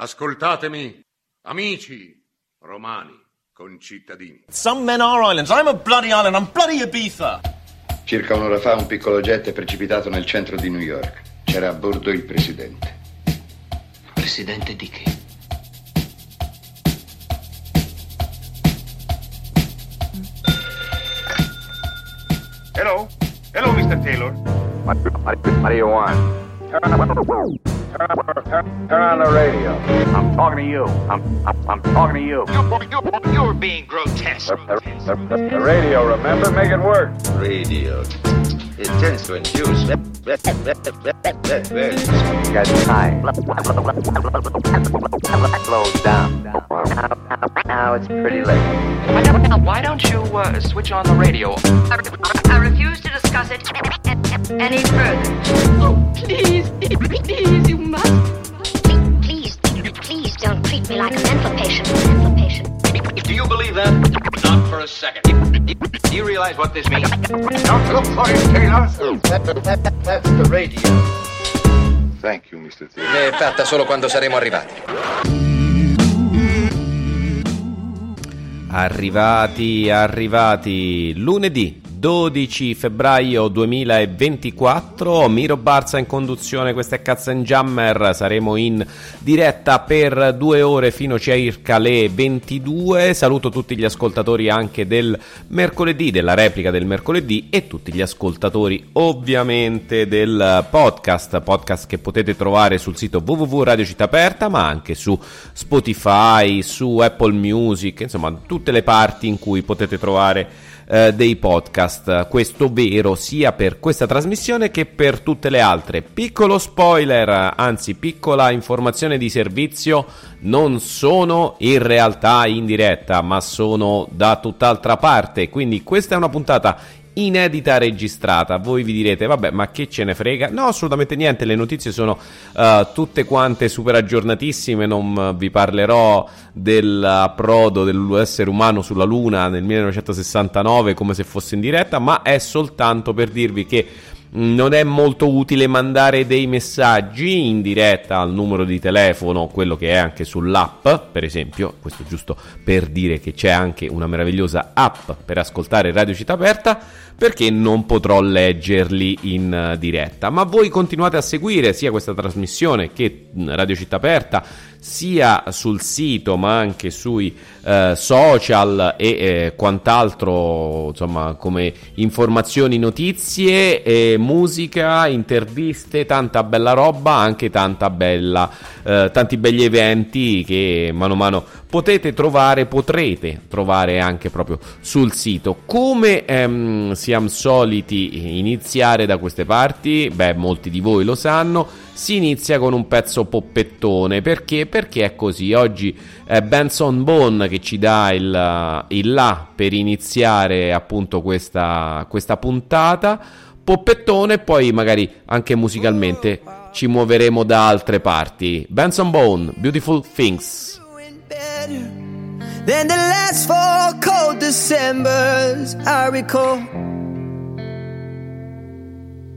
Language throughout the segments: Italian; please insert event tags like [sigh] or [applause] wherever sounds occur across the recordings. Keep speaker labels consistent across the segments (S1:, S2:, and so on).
S1: Ascoltatemi, amici romani, concittadini.
S2: Some men are islands. I'm a bloody island. I'm bloody Ibiza.
S3: Circa un'ora fa un piccolo jet è precipitato nel centro di New York. C'era a bordo il presidente.
S4: Presidente di che?
S5: Hello? Hello, Mr. Taylor.
S6: What, what, what do you want? Turn on, turn, turn, turn on the radio. I'm talking to you. I'm, I'm, I'm talking to you.
S4: You're, you're, you're being grotesque.
S6: The, the, the, the radio, remember? Make it work.
S7: Radio. It tends to induce very
S6: Get high. Slows down.
S7: Now it's pretty late.
S8: Why don't you uh, switch on the radio?
S9: I, I refuse to discuss it any further.
S10: Oh, please, please, you must.
S9: Please, please don't treat me like a mental patient.
S4: Do you believe that? Not for a second. Do you realize what this means?
S5: Don't look for it, Taylor.
S7: That, that, that, that's the radio.
S6: Thank you, Mr. Taylor.
S4: È fatta solo quando saremo arrivati.
S11: Arrivati, arrivati lunedì 12 febbraio 2024, Miro Barza in conduzione, questa è Cazzo Jammer, saremo in diretta per due ore fino circa le 22, saluto tutti gli ascoltatori anche del mercoledì, della replica del mercoledì e tutti gli ascoltatori ovviamente del podcast, podcast che potete trovare sul sito www.radio Città Aperta ma anche su Spotify, su Apple Music, insomma tutte le parti in cui potete trovare eh, dei podcast. Questo vero sia per questa trasmissione che per tutte le altre. Piccolo spoiler, anzi piccola informazione di servizio, non sono in realtà in diretta, ma sono da tutt'altra parte. Quindi questa è una puntata inedita registrata. Voi vi direte, vabbè, ma che ce ne frega? No, assolutamente niente. Le notizie sono uh, tutte quante super aggiornatissime. Non vi parlerò dell'approdo dell'essere umano sulla Luna nel 1969 come se fosse in diretta, ma è soltanto per dirvi che non è molto utile mandare dei messaggi in diretta al numero di telefono, quello che è anche sull'app, per esempio, questo giusto per dire che c'è anche una meravigliosa app per ascoltare Radio Città Aperta, perché non potrò leggerli in diretta. Ma voi continuate a seguire sia questa trasmissione che Radio Città Aperta, sia sul sito ma anche sui eh, social e eh, quant'altro, insomma, come informazioni, notizie, eh, musica, interviste, tanta bella roba, anche tanta bella, eh, tanti begli eventi che mano a mano potete trovare, potrete trovare anche proprio sul sito. Come ehm, siamo soliti iniziare da queste parti? Beh, molti di voi lo sanno. Si inizia con un pezzo poppettone perché? Perché è così. Oggi è Benson Bone che ci dà il, il là per iniziare appunto questa, questa puntata. Poppettone, e poi magari anche musicalmente ci muoveremo da altre parti. Benson Bone, Beautiful Things.
S12: Than the last four cold Decembers I recall.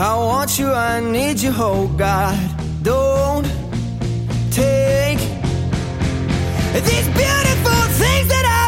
S12: I want you, I need you, oh God. Don't take these beautiful things that I've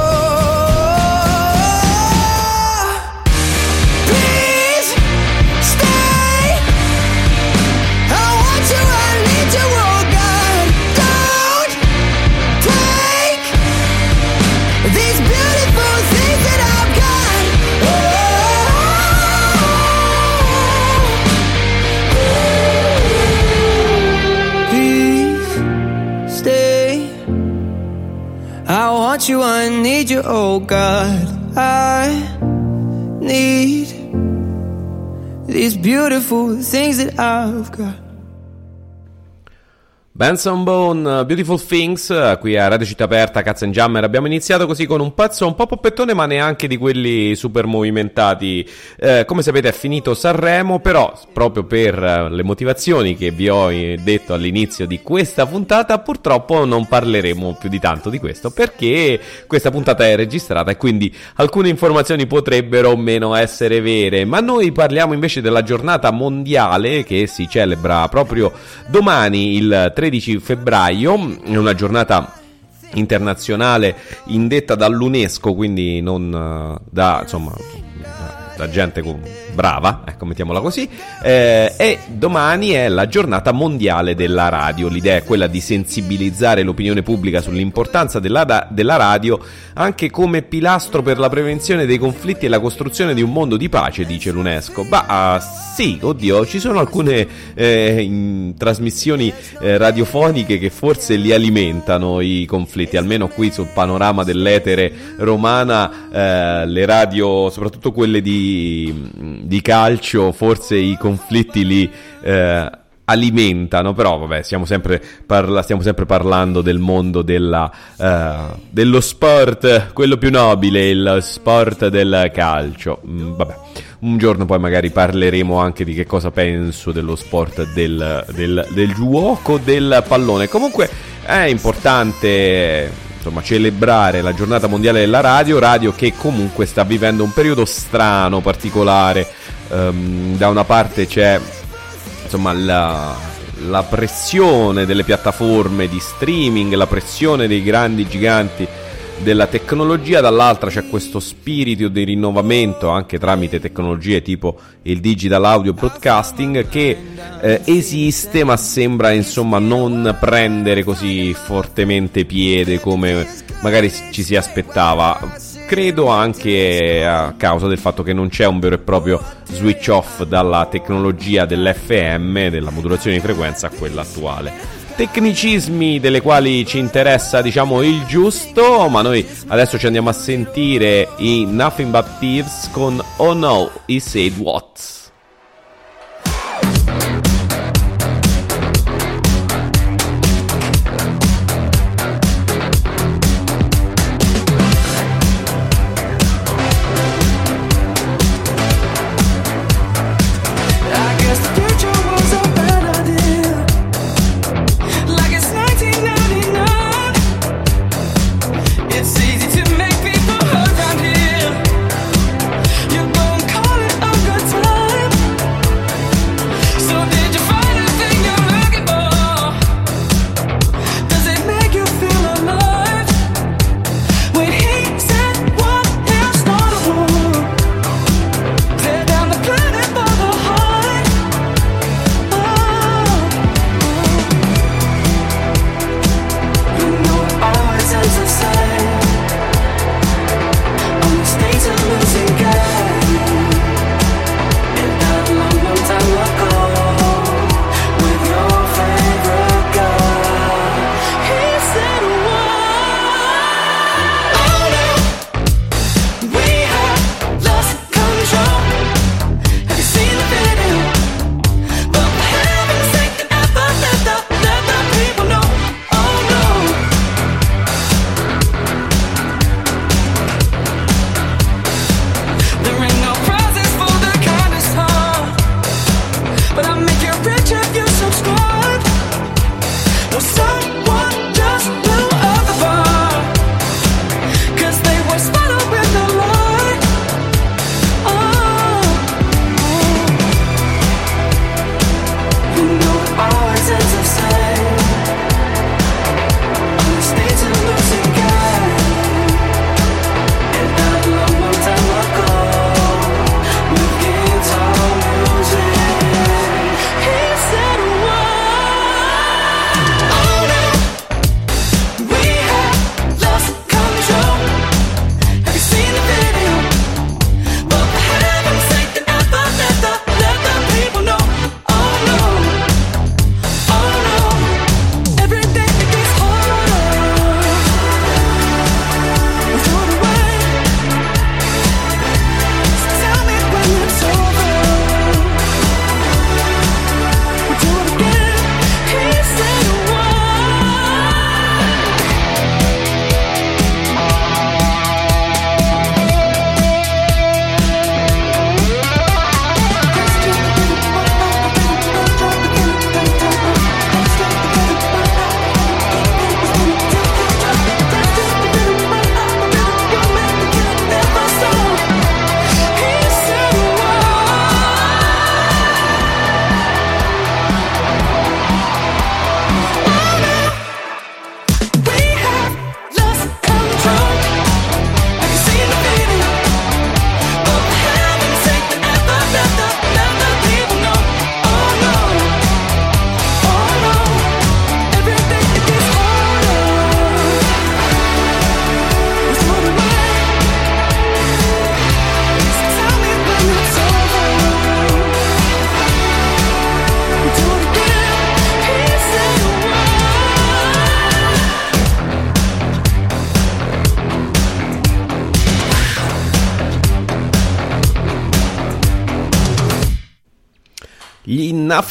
S12: I you, I need you, oh God. I need these beautiful things that I've got.
S11: Benson Bone, Beautiful Things, qui a Radio Città Aperta, Cazzo and Jammer. Abbiamo iniziato così con un pezzo un po' poppettone, ma neanche di quelli super movimentati. Eh, come sapete è finito Sanremo, però proprio per eh, le motivazioni che vi ho eh, detto all'inizio di questa puntata, purtroppo non parleremo più di tanto di questo, perché questa puntata è registrata e quindi alcune informazioni potrebbero o meno essere vere. Ma noi parliamo invece della giornata mondiale che si celebra proprio domani, il 13 febbraio, è una giornata internazionale indetta dall'UNESCO, quindi non uh, da insomma da gente con, brava, ecco mettiamola così, eh, e domani è la giornata mondiale della radio. L'idea è quella di sensibilizzare l'opinione pubblica sull'importanza della, della radio anche come pilastro per la prevenzione dei conflitti e la costruzione di un mondo di pace, dice l'UNESCO. Ma uh, sì, oddio, ci sono alcune eh, trasmissioni eh, radiofoniche che forse li alimentano i conflitti, almeno qui sul panorama dell'etere romana, eh, le radio, soprattutto quelle di di calcio, forse i conflitti li eh, alimentano, però vabbè, stiamo sempre, parla- stiamo sempre parlando del mondo della, uh, dello sport, quello più nobile, il sport del calcio. Mm, vabbè, un giorno poi magari parleremo anche di che cosa penso dello sport del, del, del gioco del pallone. Comunque è importante insomma, celebrare la giornata mondiale della radio, radio che comunque sta vivendo un periodo strano, particolare. Um, da una parte c'è insomma la, la pressione delle piattaforme di streaming, la pressione dei grandi giganti della tecnologia, dall'altra c'è questo spirito di rinnovamento anche tramite tecnologie tipo il digital audio broadcasting che eh, esiste ma sembra insomma non prendere così fortemente piede come magari ci si aspettava. Credo anche a causa del fatto che non c'è un vero e proprio switch off dalla tecnologia dell'FM, della modulazione di frequenza, a quella attuale tecnicismi delle quali ci interessa diciamo il giusto ma noi adesso ci andiamo a sentire i Nothing But Thieves con Oh No, He Said What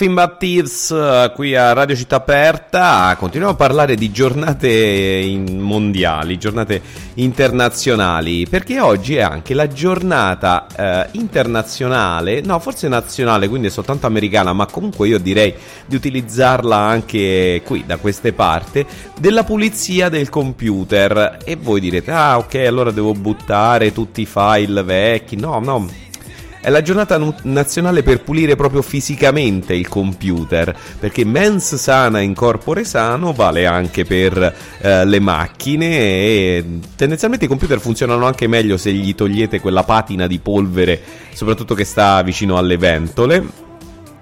S11: Nothing But Thieves eh, qui a Radio Città Aperta continuiamo a parlare di giornate in- mondiali, giornate internazionali, perché oggi è anche la giornata eh, internazionale, no forse nazionale, quindi è soltanto americana, ma comunque io direi di utilizzarla anche qui da queste parti, della pulizia del computer. E voi direte, ah ok, allora devo buttare tutti i file vecchi, no, no. È la giornata nu- nazionale per pulire proprio fisicamente il computer, perché mens sana in corpore sano vale anche per eh, le macchine e tendenzialmente i computer funzionano anche meglio se gli togliete quella patina di polvere, soprattutto che sta vicino alle ventole.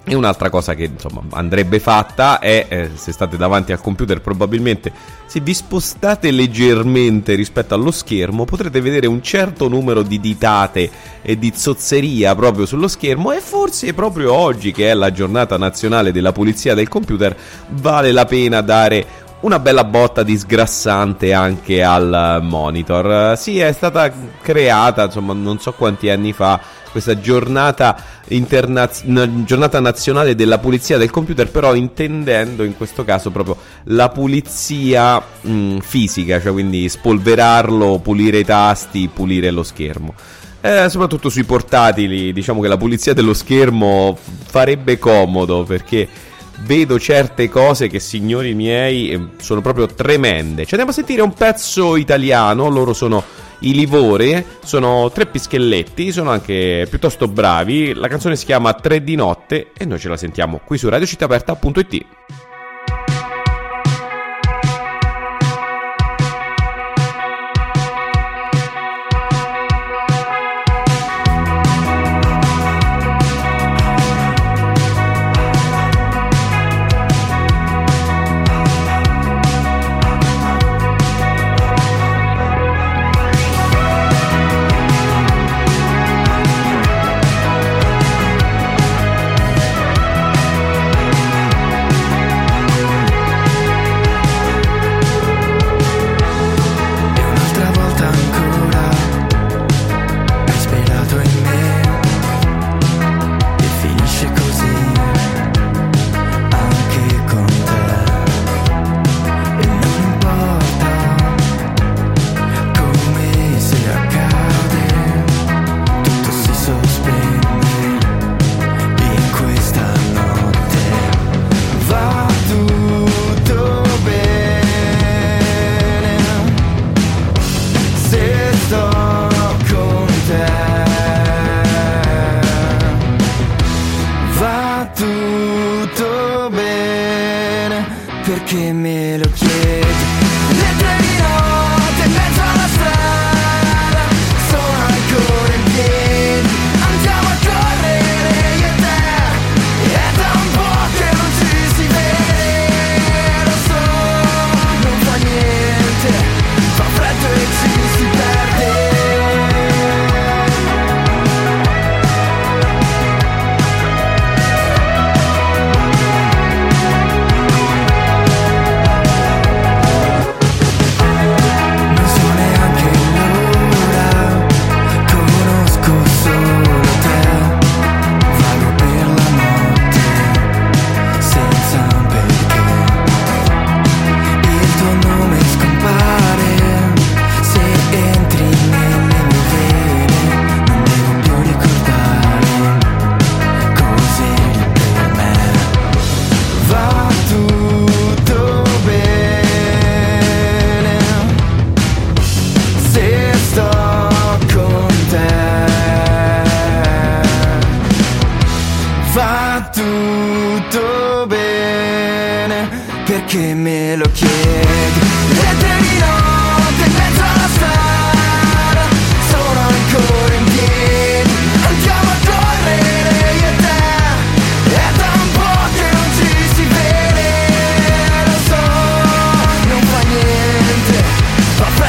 S11: E un'altra cosa che insomma andrebbe fatta è, eh, se state davanti al computer probabilmente, se vi spostate leggermente rispetto allo schermo potrete vedere un certo numero di ditate e di zozzeria proprio sullo schermo e forse proprio oggi che è la giornata nazionale della pulizia del computer vale la pena dare una bella botta di sgrassante anche al monitor. Sì, è stata creata, insomma, non so quanti anni fa questa giornata, internaz- na- giornata nazionale della pulizia del computer, però intendendo in questo caso proprio la pulizia mh, fisica, cioè quindi spolverarlo, pulire i tasti, pulire lo schermo. Eh, soprattutto sui portatili, diciamo che la pulizia dello schermo farebbe comodo perché vedo certe cose che, signori miei, eh, sono proprio tremende. Ci andiamo a sentire un pezzo italiano, loro sono i Livore, sono tre pischelletti, sono anche piuttosto bravi. La canzone si chiama Tre di notte e noi ce la sentiamo qui su radiocittaperta.it.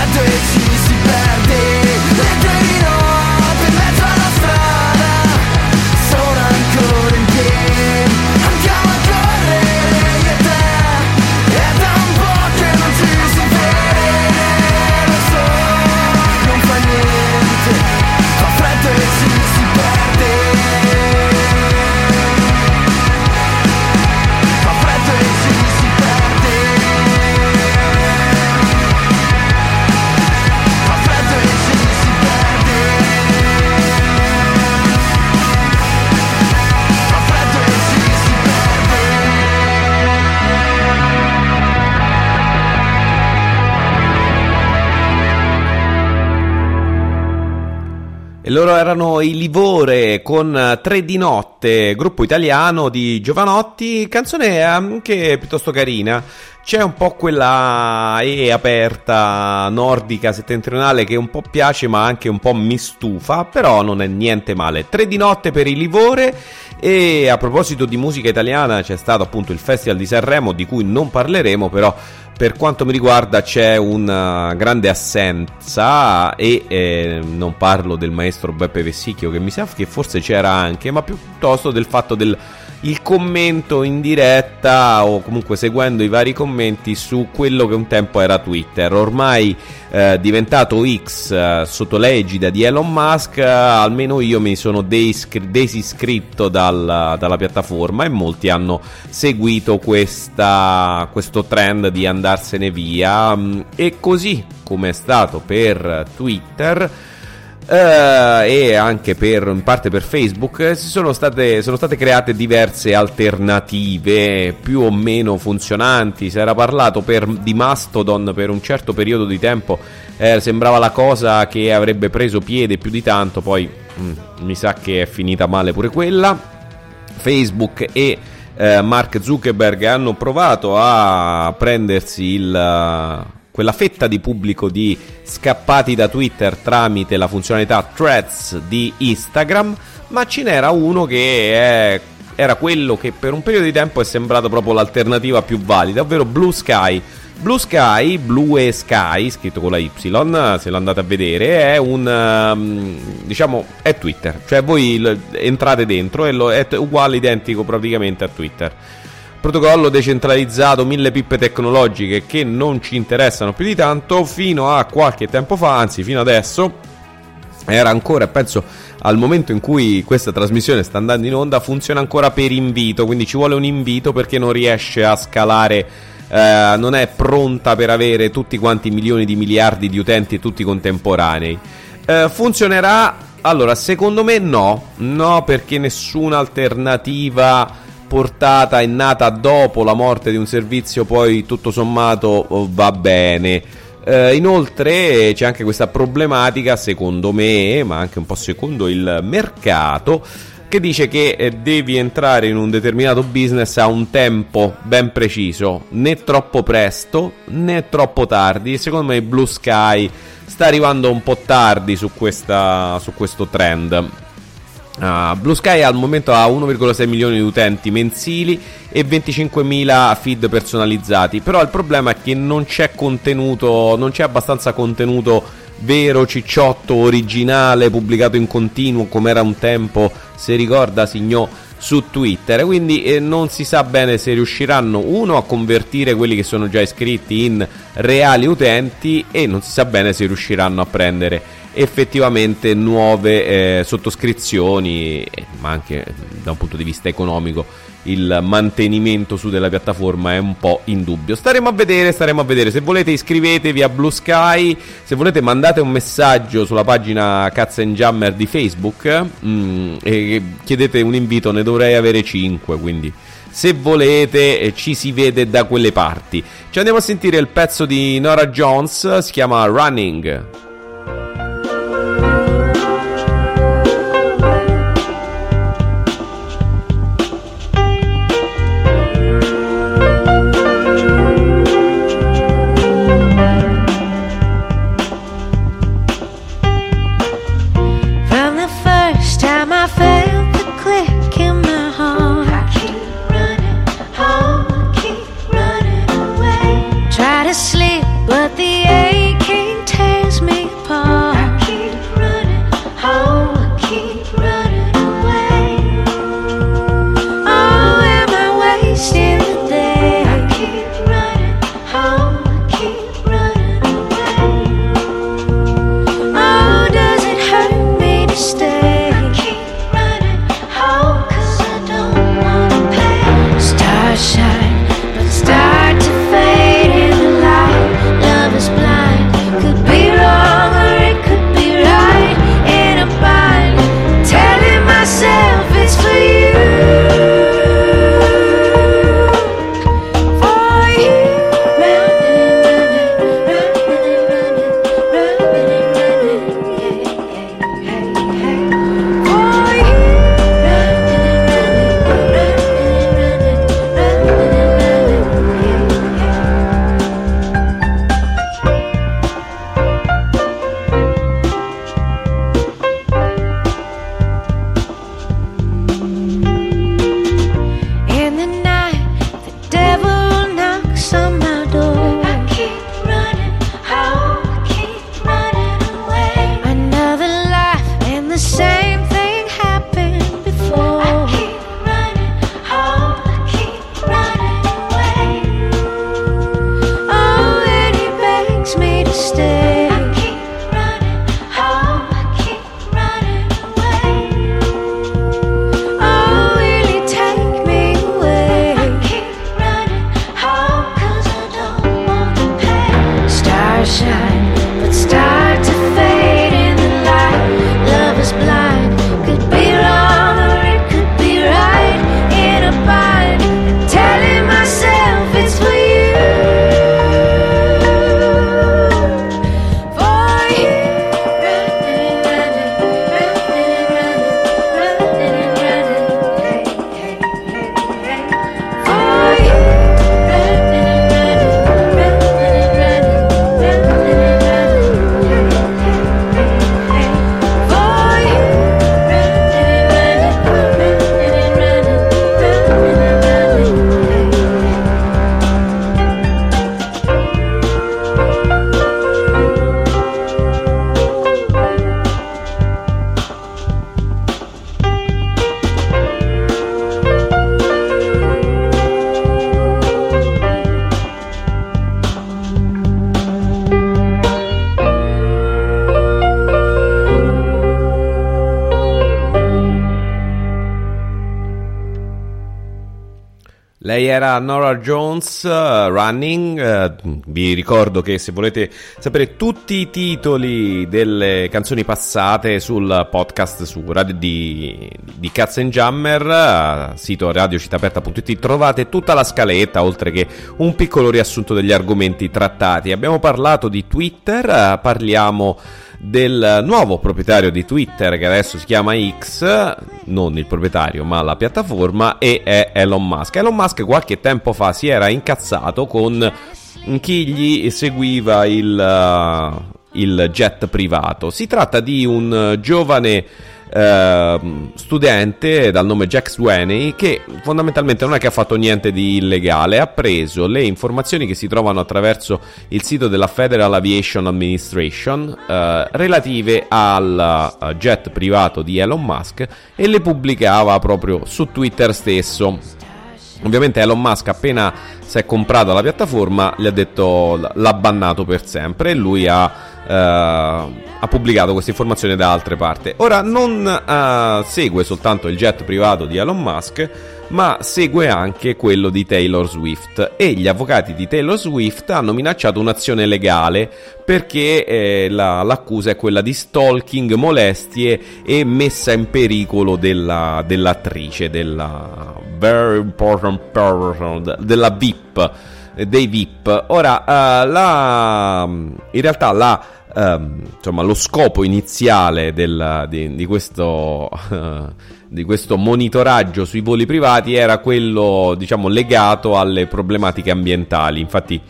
S12: fa freddo
S11: loro erano i Livore con Tre di notte, gruppo italiano di Giovanotti, canzone anche piuttosto carina. C'è un po' quella E aperta nordica settentrionale che un po' piace ma anche un po' mi stufa, però non è niente male. Tre di notte per i Livore e a proposito di musica italiana c'è stato appunto il Festival di Sanremo di cui non parleremo, però per quanto mi riguarda c'è una grande assenza e eh, non parlo del maestro Beppe Vessicchio che mi sa che forse c'era anche, ma piuttosto del fatto del il commento in diretta o comunque seguendo i vari commenti su quello che un tempo era Twitter, ormai eh, diventato X eh, sotto l'egida di Elon Musk, eh, almeno io mi sono deiscri- desiscritto dal, dalla piattaforma e molti hanno seguito questa, questo trend di andarsene via mm, e così come è stato per Twitter. Uh, e anche per, in parte per Facebook si sono state, sono state create diverse alternative più o meno funzionanti. Si era parlato per, di Mastodon per un certo periodo di tempo, eh, sembrava la cosa che avrebbe preso piede più di tanto, poi mm, mi sa che è finita male pure quella. Facebook e eh, Mark Zuckerberg hanno provato a prendersi il quella fetta di pubblico di scappati da Twitter tramite la funzionalità Threads di Instagram, ma ce n'era uno che è, era quello che per un periodo di tempo è sembrato proprio l'alternativa più valida, ovvero Blue Sky. Blue Sky, Blue Sky, scritto con la Y, se lo andate a vedere, è un um, diciamo è Twitter, cioè voi entrate dentro e lo, è uguale identico praticamente a Twitter protocollo decentralizzato, mille pippe tecnologiche che non ci interessano più di tanto, fino a qualche tempo fa, anzi fino adesso, era ancora, penso al momento in cui questa trasmissione sta andando in onda, funziona ancora per invito, quindi ci vuole un invito perché non riesce a scalare, eh, non è pronta per avere tutti quanti milioni di miliardi di utenti tutti contemporanei. Eh, funzionerà? Allora, secondo me no, no perché nessuna alternativa portata è nata dopo la morte di un servizio, poi tutto sommato va bene. Eh, inoltre c'è anche questa problematica, secondo me, ma anche un po' secondo il mercato,
S13: che dice che eh, devi entrare in un determinato business a un tempo ben preciso, né troppo presto né troppo tardi. Secondo me Blue Sky sta arrivando un po' tardi su, questa, su questo trend. Uh, Blue Sky al momento ha 1,6 milioni di utenti mensili e 25.000 feed personalizzati. Però il problema è che non c'è contenuto, non c'è abbastanza contenuto vero, cicciotto, originale, pubblicato in continuo come era un tempo, se ricorda Signò su Twitter. Quindi eh, non si sa bene se riusciranno uno a convertire quelli che sono già iscritti in reali utenti e non si sa bene se riusciranno a prendere effettivamente nuove eh, sottoscrizioni, eh, ma anche da un punto di vista economico il mantenimento su della piattaforma è un po' in dubbio. Staremo a vedere, staremo a vedere. Se volete iscrivetevi a Blue Sky, se volete mandate un messaggio sulla pagina Cats and Jammer di Facebook mm, e chiedete un invito, ne dovrei avere 5, quindi se volete eh, ci si vede da quelle parti. Ci andiamo a sentire il pezzo di Nora Jones, si chiama Running. Era Nora Jones uh, Running. Uh, vi ricordo che se volete sapere tutti i titoli delle canzoni passate sul podcast su radio di, di Cats and Jammer, uh, sito radiocitaperta.it, trovate tutta la scaletta oltre che un piccolo riassunto degli argomenti trattati. Abbiamo parlato di Twitter, parliamo
S11: del nuovo proprietario di Twitter che adesso si chiama X, non il proprietario ma la piattaforma, e è Elon Musk. Elon Musk qualche tempo fa si era incazzato con chi gli seguiva il, uh, il jet privato. Si tratta di un giovane Uh, studente dal nome Jack Swaney che fondamentalmente non è che ha fatto niente di illegale, ha preso le informazioni che si trovano attraverso il sito della Federal Aviation Administration uh, relative al uh, jet privato di Elon Musk e le pubblicava proprio su Twitter stesso. Ovviamente Elon Musk appena si è comprata la piattaforma gli ha detto l'ha bannato per sempre e lui ha, eh, ha pubblicato queste informazioni da altre parti. Ora non eh, segue soltanto il jet privato di Elon Musk ma segue anche quello di Taylor Swift e gli avvocati di Taylor Swift hanno minacciato un'azione legale perché eh, la, l'accusa è quella di stalking, molestie e messa in pericolo della, dell'attrice, della very important person, della VIP, dei VIP. Ora, uh, la, in realtà la... Um, insomma, lo scopo iniziale del, di, di questo uh, [laughs] di questo monitoraggio sui voli privati era quello, diciamo, legato alle problematiche ambientali. Infatti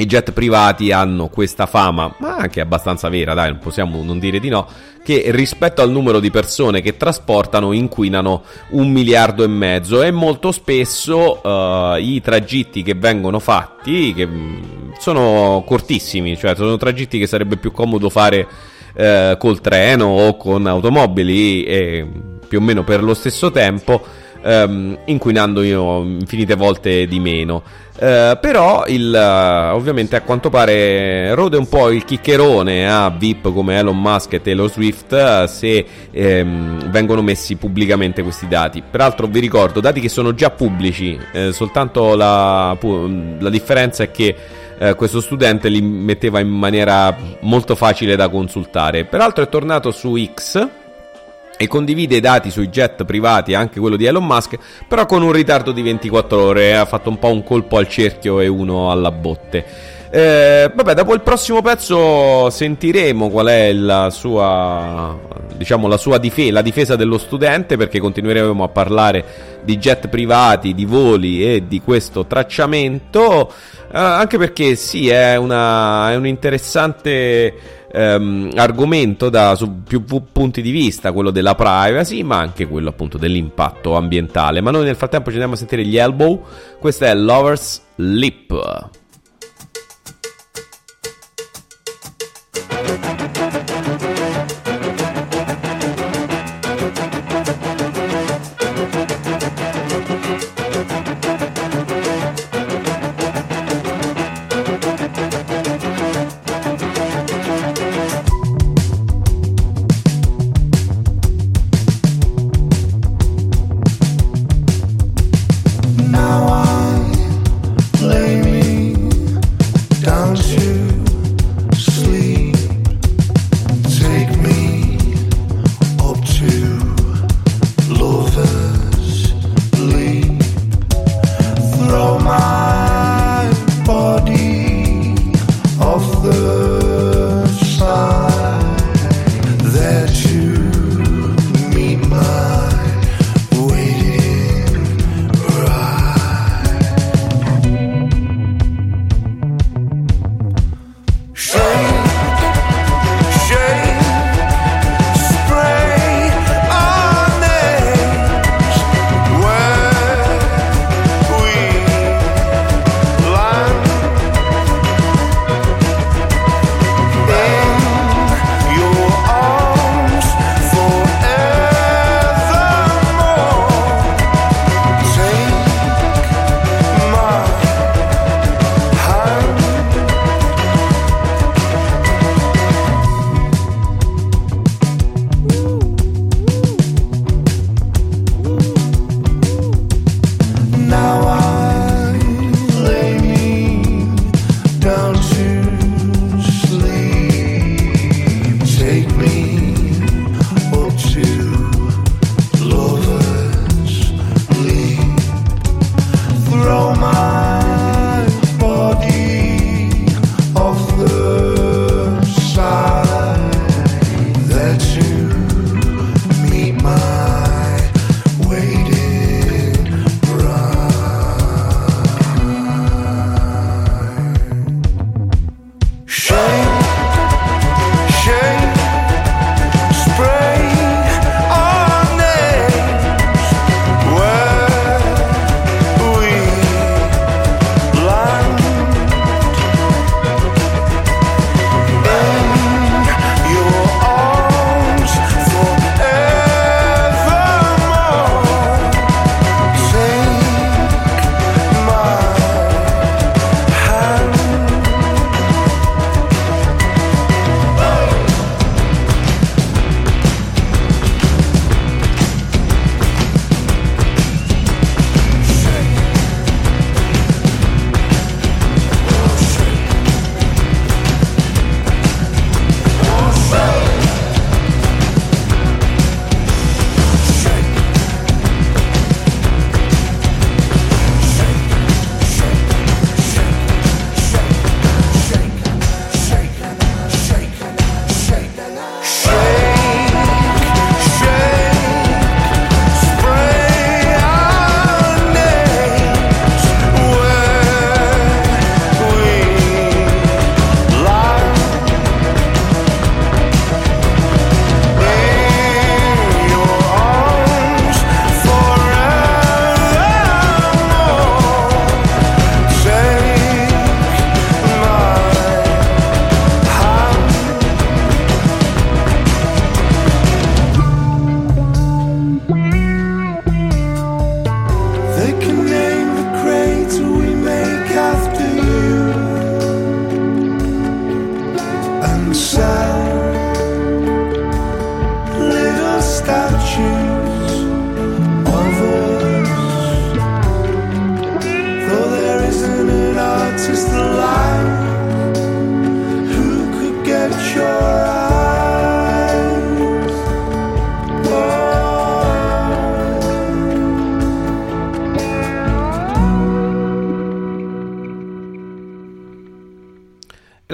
S11: i jet privati hanno questa fama, ma anche abbastanza vera, dai, non possiamo non dire di no, che rispetto al numero di persone che trasportano inquinano un miliardo e mezzo. E molto spesso uh, i tragitti che vengono fatti che sono cortissimi, cioè sono tragitti che sarebbe più comodo fare uh, col treno o con automobili e più o meno per lo stesso tempo, ehm, inquinando io infinite volte di meno. Uh, però il, uh, ovviamente a quanto pare rode un po' il chiccherone a VIP come Elon Musk e Taylor Swift uh, se ehm, vengono messi pubblicamente questi dati. Peraltro vi ricordo, dati che sono già pubblici, eh, soltanto la, la, differenza è che questo studente li metteva in maniera molto facile da consultare. Peraltro è tornato su X e condivide i dati sui jet privati, anche quello di Elon Musk, però con un ritardo di 24 ore, ha fatto un po' un colpo al cerchio e uno alla botte. Eh, vabbè, dopo il prossimo pezzo sentiremo qual è la sua, diciamo, la sua difesa, la difesa dello studente, perché continueremo a parlare di jet privati, di voli e di questo tracciamento, eh, anche perché sì, è, una, è un interessante ehm, argomento da su più punti di vista, quello della privacy, ma anche quello appunto dell'impatto ambientale. Ma noi nel frattempo ci andiamo a sentire gli Elbow. Questo è Lover's Lip.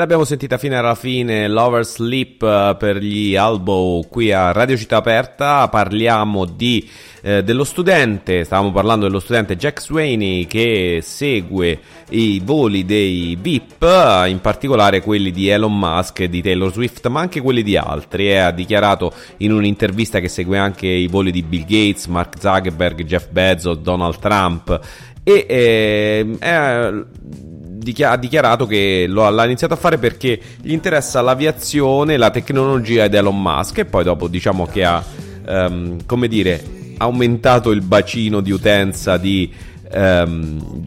S11: L'abbiamo sentita fino alla fine, Lover Sleep eh, per gli Albo qui a Radio Città Aperta. Parliamo di, eh, dello studente, stavamo parlando dello studente Jack Swaney che segue i voli dei VIP, in particolare quelli di Elon Musk e di Taylor Swift, ma anche quelli di altri. Eh. Ha dichiarato in un'intervista che segue anche i voli di Bill Gates, Mark Zuckerberg, Jeff Bezos, Donald Trump e eh, eh, ha dichiarato che lo ha iniziato a fare perché gli interessa l'aviazione, la tecnologia ed Elon Musk e poi dopo diciamo che ha, um, come dire, aumentato il bacino di utenza di, um,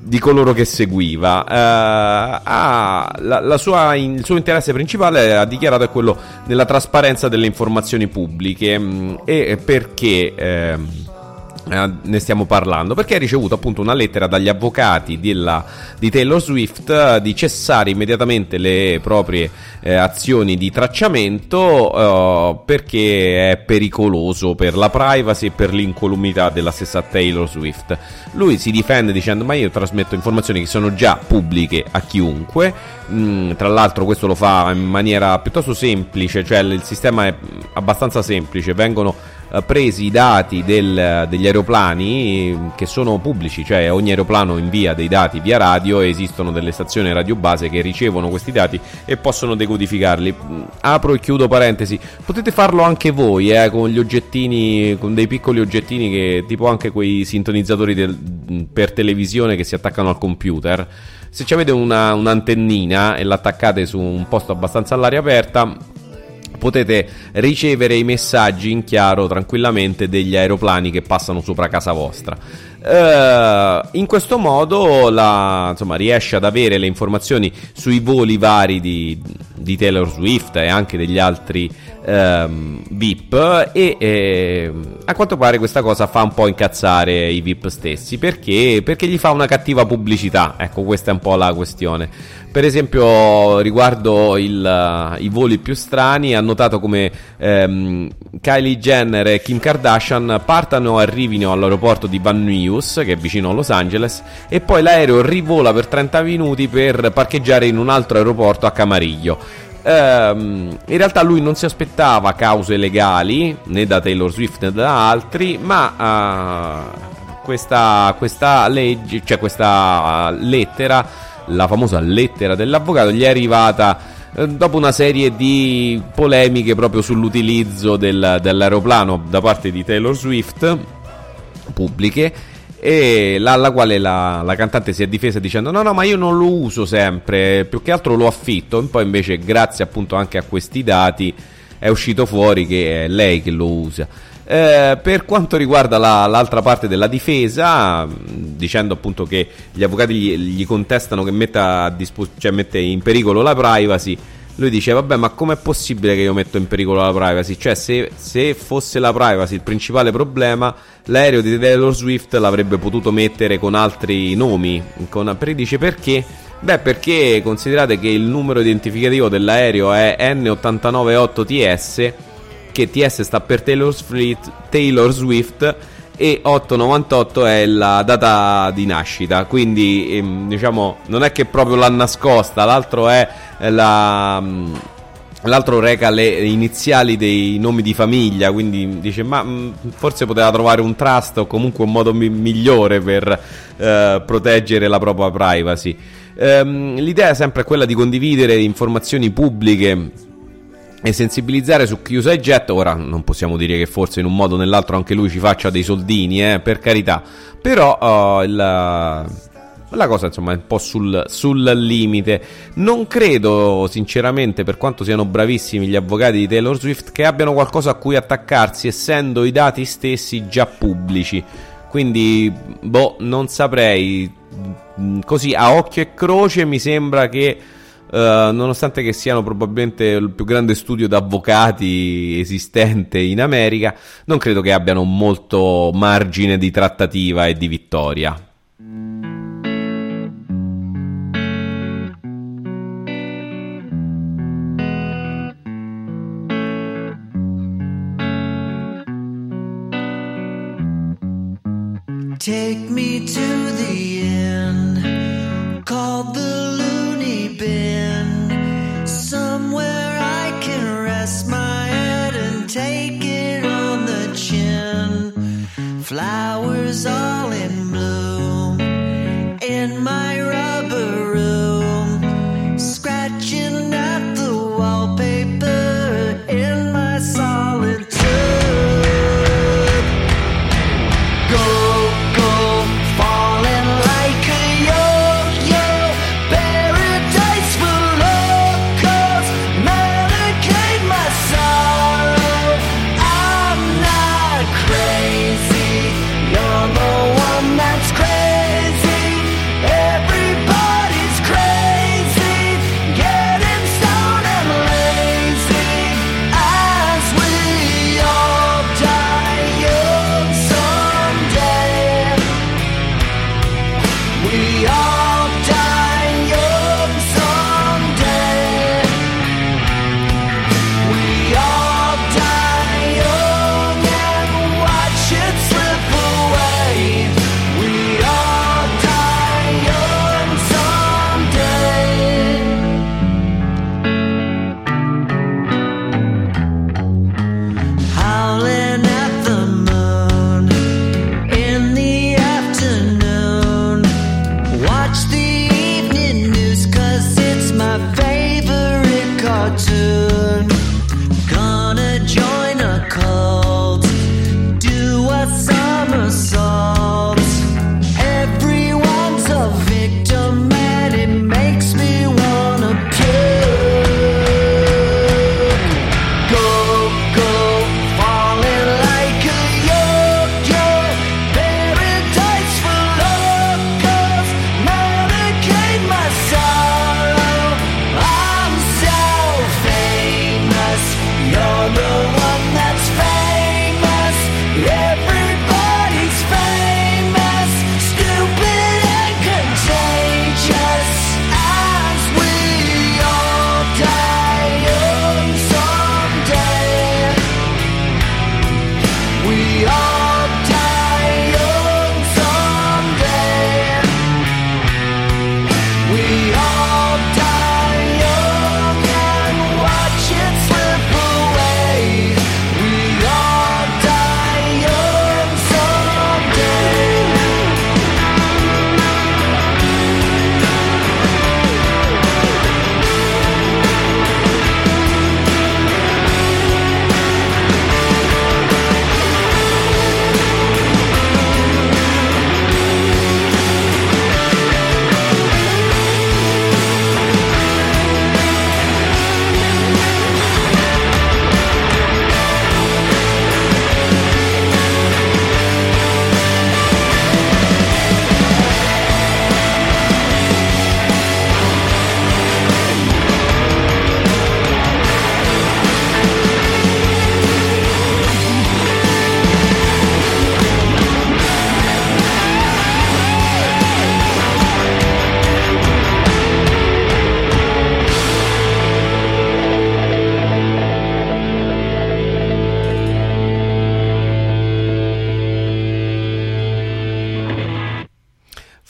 S11: di coloro che seguiva. Uh, ha, la, la sua, il suo interesse principale ha dichiarato è quello della trasparenza delle informazioni pubbliche um, e perché... Um, eh, ne stiamo parlando perché ha ricevuto appunto una lettera dagli avvocati della, di Taylor Swift eh, di cessare immediatamente le proprie eh, azioni di tracciamento eh, perché è pericoloso per la privacy e per l'incolumità della stessa Taylor Swift. Lui si difende dicendo ma io trasmetto informazioni che sono già pubbliche a chiunque, mm, tra l'altro questo lo fa in maniera piuttosto semplice, cioè il sistema è abbastanza semplice, vengono presi i dati del, degli aeroplani che sono pubblici, cioè ogni aeroplano invia dei dati via radio e esistono delle stazioni radio base che ricevono questi dati e possono decodificarli. Mm, apro e chiudo parentesi, potete farlo anche voi eh, con gli oggettini, con dei piccoli oggettini che tipo anche quei sintonizzatori del, mm, per televisione che si attaccano al computer. Se avete una, un'antennina e l'attaccate su un posto abbastanza all'aria aperta, potete ricevere i messaggi in chiaro tranquillamente degli aeroplani che passano sopra casa vostra. Uh, in questo modo la, insomma, riesce ad avere le informazioni sui voli vari di, di Taylor Swift e anche degli altri um, VIP e eh, a quanto pare questa cosa fa un po' incazzare i VIP stessi. Perché? perché gli fa una cattiva pubblicità. Ecco questa è un po' la questione. Per esempio, riguardo il, uh, i voli più strani, ha notato come um, Kylie Jenner e Kim Kardashian partano e arrivino all'aeroporto di Van Nuys, che è vicino a Los Angeles, e poi l'aereo rivola per 30 minuti per parcheggiare in un altro aeroporto a Camarillo. Um, in realtà lui non si aspettava cause legali né da Taylor Swift né da altri, ma uh, questa, questa legge, cioè questa uh, lettera la famosa lettera dell'avvocato gli è arrivata eh, dopo una serie di polemiche proprio sull'utilizzo del, dell'aeroplano da parte di Taylor Swift pubbliche e la, alla quale la, la, cantante si è difesa dicendo no no ma io non lo uso sempre più che altro lo affitto. E poi invece grazie appunto anche a questi dati è uscito fuori che è lei che lo usa. Eh, per quanto riguarda la, l'altra parte della difesa, dicendo appunto che gli avvocati gli, gli contestano che metta, dispos- cioè mette in pericolo la privacy, lui dice vabbè ma com'è possibile che io metto in pericolo la privacy? Cioè se, se, fosse la privacy il principale problema, l'aereo di Taylor Swift l'avrebbe potuto mettere con altri nomi. Con, per dice perché? Beh perché considerate che il numero identificativo dell'aereo è N898TS che TS sta per Taylor Swift, Taylor Swift e 898 è la data di nascita, quindi ehm, diciamo non è che proprio l'ha nascosta, l'altro è la... Mm, l'altro reca le iniziali dei nomi di famiglia, quindi dice: Ma mm, forse poteva trovare un trust o comunque un modo mi- migliore per eh, proteggere la propria privacy. Ehm, l'idea è sempre quella di condividere informazioni pubbliche e sensibilizzare su chi usa i jet. Ora non possiamo dire che forse in un modo o nell'altro anche lui ci faccia dei soldini, eh, per carità. Però uh, il, la cosa insomma è un po' sul, sul, limite. Non credo sinceramente, per quanto siano bravissimi gli avvocati di Taylor Swift, che abbiano qualcosa a cui attaccarsi, essendo i dati stessi già pubblici. Quindi, boh, non saprei. Così a occhio e croce mi sembra che Uh, nonostante che siano probabilmente il più grande studio d'avvocati esistente in America, non credo che abbiano molto margine di trattativa e di vittoria. Take me to the end,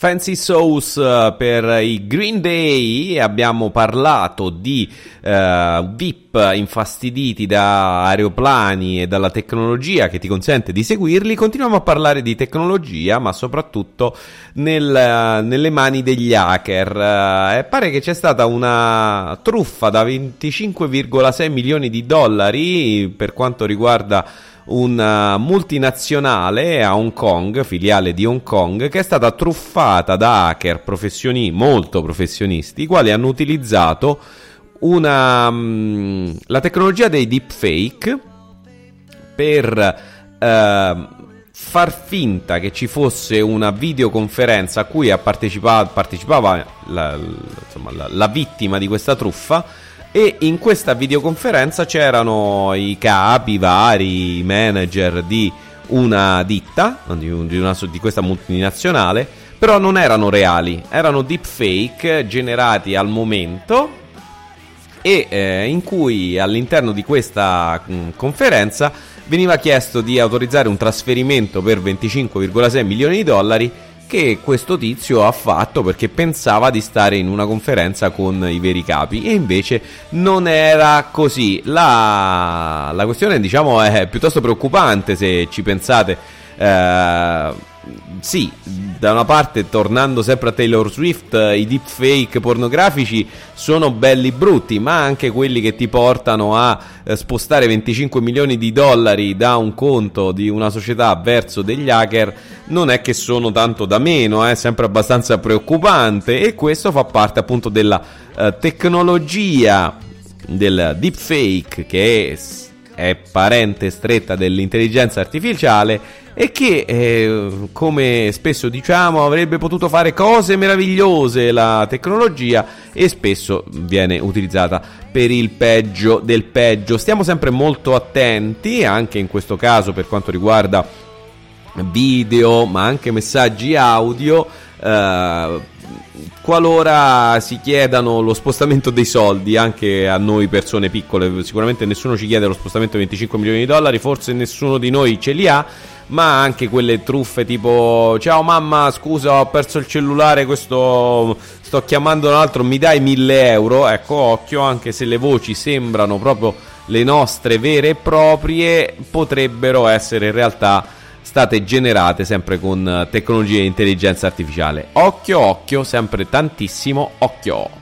S11: Fancy Sauce eh, per i Green Day, abbiamo parlato di eh, VIP infastiditi da aeroplani e dalla tecnologia che ti consente di seguirli, continuiamo a parlare di tecnologia ma soprattutto nel, nelle mani degli hacker. Eh, pare che c'è stata una truffa da 25,6 milioni di dollari per quanto riguarda una multinazionale a Hong Kong, filiale di Hong Kong, che è stata truffata da hacker professioni, molto professionisti, i quali hanno utilizzato una, mh, la tecnologia dei deepfake per eh, far finta che ci fosse una videoconferenza a cui partecipa- partecipava la, insomma, la, la vittima di questa truffa e in questa videoconferenza c'erano i capi vari, manager di una ditta, di, una, di questa multinazionale, però non erano reali, erano deepfake generati al momento e eh, in cui all'interno di questa mh, conferenza veniva chiesto di autorizzare un trasferimento per 25,6 milioni di dollari che questo tizio ha fatto perché pensava di stare in una conferenza con i veri capi e invece non era così. La, la questione diciamo è piuttosto preoccupante se ci pensate. Eh, sì, da una parte, tornando sempre a Taylor Swift, i deepfake pornografici sono belli brutti, ma anche quelli che ti portano a eh, spostare 25 milioni di dollari da un conto di una società verso degli hacker non è che sono tanto da meno, è sempre abbastanza preoccupante e questo fa parte appunto della eh, tecnologia del deepfake che è parente stretta dell'intelligenza artificiale e che, eh, come spesso diciamo, avrebbe potuto fare cose meravigliose la tecnologia e spesso viene utilizzata per il peggio del peggio. Stiamo sempre molto attenti, anche in questo caso per quanto riguarda video, ma anche messaggi audio. Eh, qualora si chiedano lo spostamento dei soldi anche a noi persone piccole, sicuramente nessuno ci chiede lo spostamento di 25 milioni di dollari, forse nessuno di noi ce li ha ma anche quelle truffe tipo ciao mamma scusa ho perso il cellulare questo sto chiamando un altro mi dai 1000 euro? Ecco occhio anche se le voci sembrano proprio le nostre vere e proprie potrebbero essere in realtà state generate sempre con tecnologie di intelligenza artificiale. Occhio occhio sempre tantissimo occhio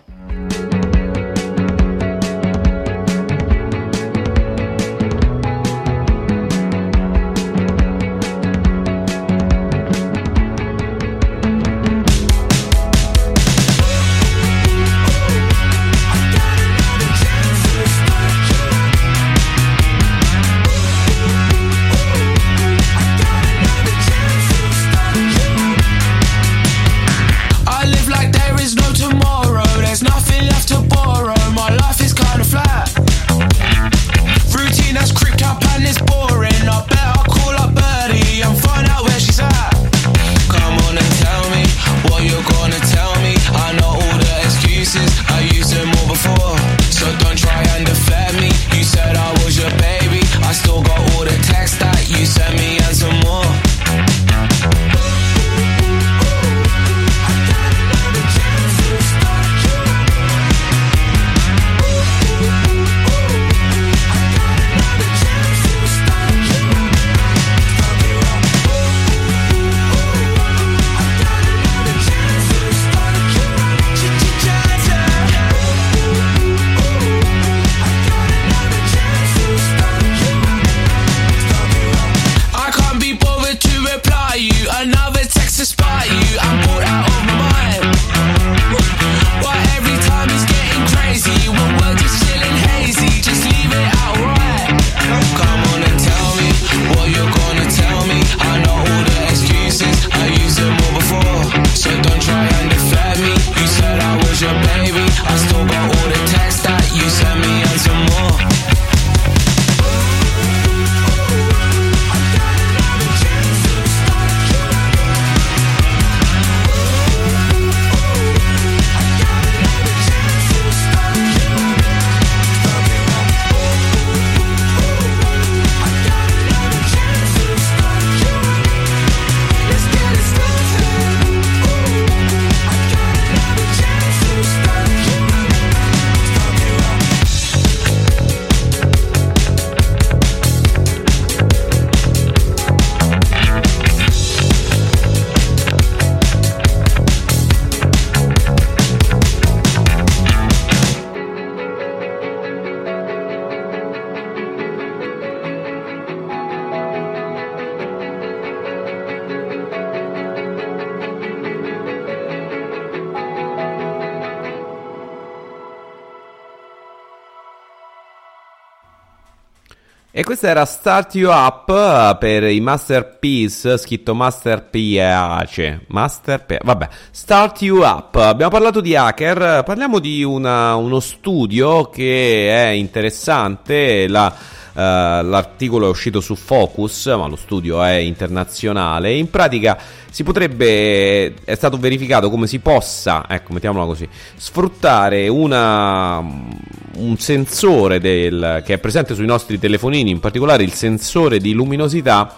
S11: Questo era Start You Up eh, per i Masterpiece, scritto Masterpiece, Masterpiece, vabbè, Start You Up. Abbiamo parlato di hacker, parliamo di una, uno studio che è interessante, la, l'articolo è uscito su Focus, ma lo studio è internazionale. In pratica si potrebbe, è stato verificato come si possa, ecco, mettiamola così, sfruttare una, un sensore del, che è presente sui nostri telefonini, in particolare il sensore di luminosità,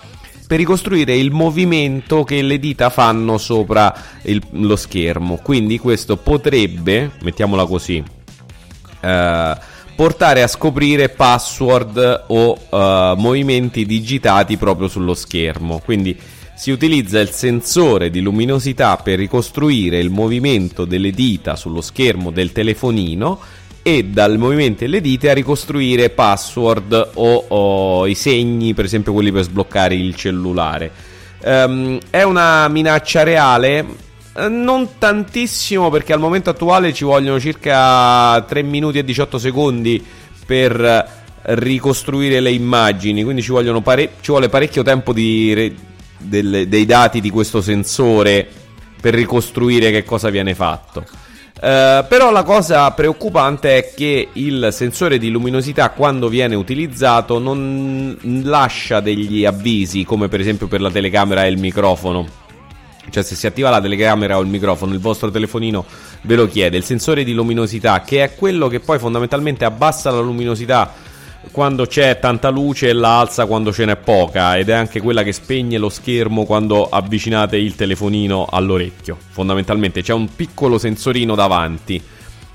S11: per ricostruire il movimento che le dita fanno sopra il, lo schermo. Quindi questo potrebbe, mettiamola così, eh, portare a scoprire password o eh, movimenti digitati proprio sullo schermo. Quindi si utilizza il sensore di luminosità per ricostruire il movimento delle dita sullo schermo del telefonino e dal movimento delle dita a ricostruire password o, o, i segni, per esempio quelli per sbloccare il cellulare. Um, è una minaccia reale? Eh, non tantissimo perché al momento attuale ci vogliono circa 3 minuti e 18 secondi per ricostruire le immagini, quindi ci, pare- ci vuole parecchio tempo re- del- dei dati di questo sensore per ricostruire che cosa viene fatto. Uh, però la cosa preoccupante è che il sensore di luminosità quando viene utilizzato non lascia degli avvisi come per esempio per la telecamera e il microfono. Cioè se si attiva la telecamera o il microfono il vostro telefonino ve lo chiede. Il sensore di luminosità che è quello che poi fondamentalmente abbassa la luminosità quando c'è tanta luce e la alza quando ce n'è poca ed è anche quella che spegne lo schermo quando avvicinate il telefonino all'orecchio. Fondamentalmente c'è un piccolo sensorino davanti.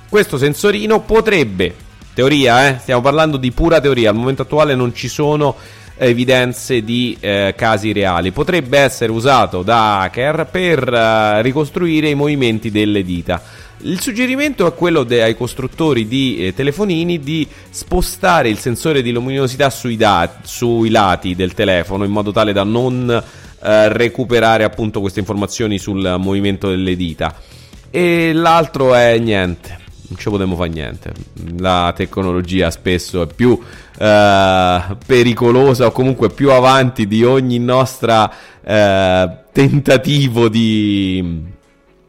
S11: Questo sensorino potrebbe, teoria, eh, stiamo parlando di pura teoria, al momento attuale non ci sono evidenze di eh, casi reali. Potrebbe essere usato da hacker per eh, ricostruire i movimenti delle dita. Il suggerimento è quello de- ai costruttori di eh, telefonini di spostare il sensore di luminosità sui, da- sui, lati del telefono in modo tale da non eh, recuperare appunto queste informazioni sul movimento delle dita. E l'altro è niente, non ci potremmo fare niente. La tecnologia spesso è più eh, pericolosa o comunque più avanti di ogni nostra eh, tentativo di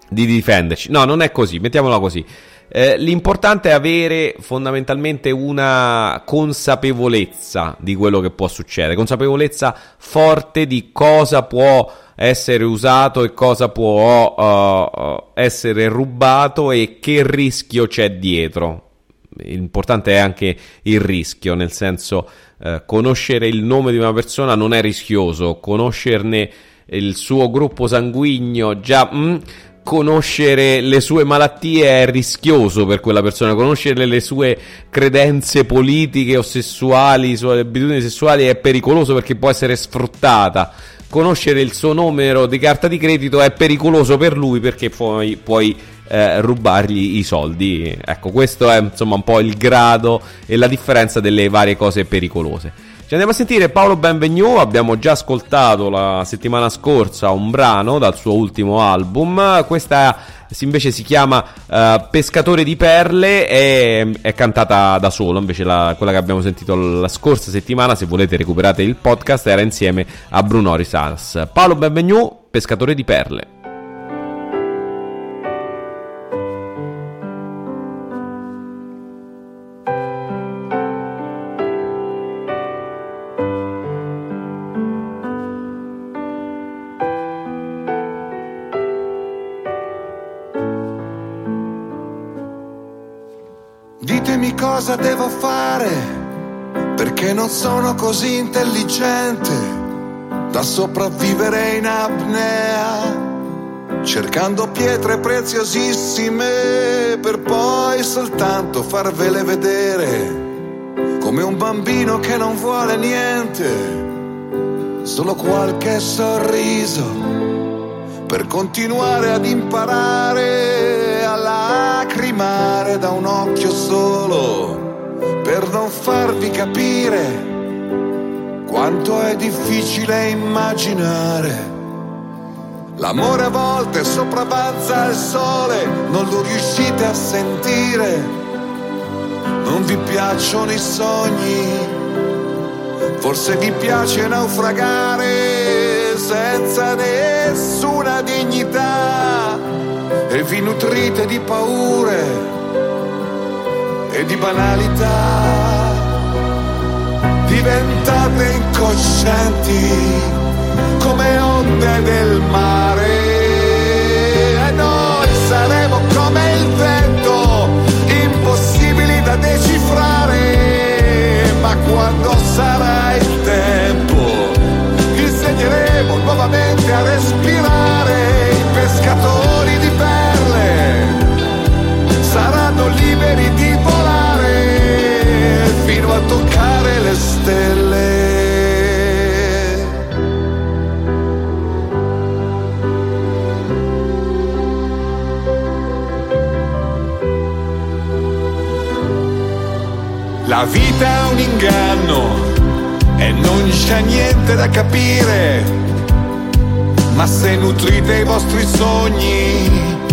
S11: di difenderci. No, non è così, mettiamola così. Eh, l'importante è avere fondamentalmente una consapevolezza di quello che può succedere, consapevolezza forte di cosa può essere usato e cosa può uh, essere rubato e che rischio c'è dietro. L'importante è anche il rischio, nel senso uh, conoscere il nome di una persona non è rischioso, conoscerne il suo gruppo sanguigno già... Mm, conoscere le sue malattie è rischioso per quella persona, conoscere le sue credenze politiche o sessuali, le sue abitudini sessuali è pericoloso perché può essere sfruttata. Conoscere il suo numero di carta di credito è pericoloso per lui perché poi puoi eh, rubargli i soldi. Ecco, questo è insomma un po' il grado e la differenza delle varie cose pericolose. Ci andiamo a sentire Paolo Benvenu, abbiamo già ascoltato la settimana scorsa un brano dal suo ultimo album, questa invece si chiama uh, Pescatore di Perle e è cantata da solo, invece la, quella che abbiamo sentito la scorsa settimana, se volete recuperate il podcast, era insieme a Bruno Risas. Paolo Benvenu, Pescatore di Perle.
S14: Cosa devo fare perché non sono così intelligente da sopravvivere in apnea cercando pietre preziosissime per poi soltanto farvele vedere come un bambino che non vuole niente solo qualche sorriso per continuare ad imparare lacrimare da un occhio solo per non farvi capire quanto è difficile immaginare. L'amore a volte sopravvanza il sole, non lo riuscite a sentire, non vi piacciono i sogni, forse vi piace naufragare senza nessuna dignità e vi nutrite di paure e di banalità. Diventate incoscienti come onde del mare. E noi saremo come il vento, impossibili da decifrare, ma quando sarà il tempo insegneremo nuovamente a respirare i pescatori liberi di volare fino a toccare le stelle. La vita è un inganno e non c'è niente da capire, ma se nutrite i vostri sogni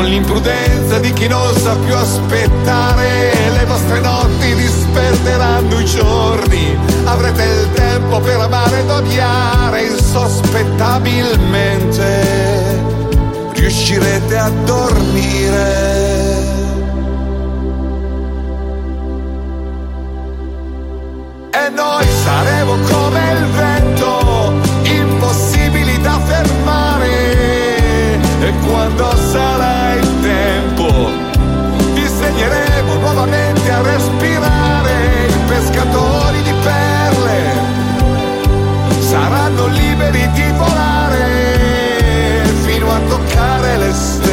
S14: con l'imprudenza di chi non sa più aspettare, le vostre notti disperderanno i giorni, avrete il tempo per amare ed odiare insospettabilmente, riuscirete a dormire. E noi saremo come respirare. I pescatori di perle saranno liberi di volare fino a toccare le stelle.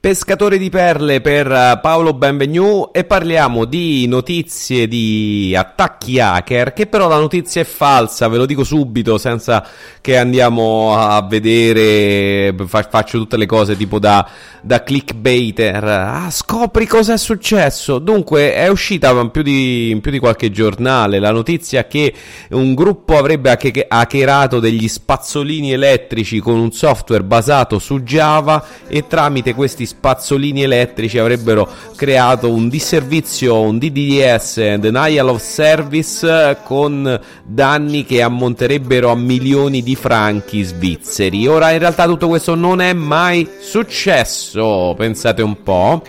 S11: Pescatore di perle per eh, Paolo Benvenu e parliamo di notizie di attacchi hacker che però la notizia è falsa, ve lo dico subito senza che andiamo a vedere, fa- faccio tutte le cose tipo da, da clickbaiter, ah scopri cosa è successo, dunque è uscita in più, di, in più di qualche giornale la notizia che un gruppo avrebbe hacke- hackerato degli spazzolini elettrici con un software basato su Java e tramite questi spazzolini elettrici avrebbero creato un disservizio, un DDS, Denial of Service, con danni che ammonterebbero a milioni di franchi svizzeri. Ora, in realtà tutto questo non è mai successo, pensate un po'.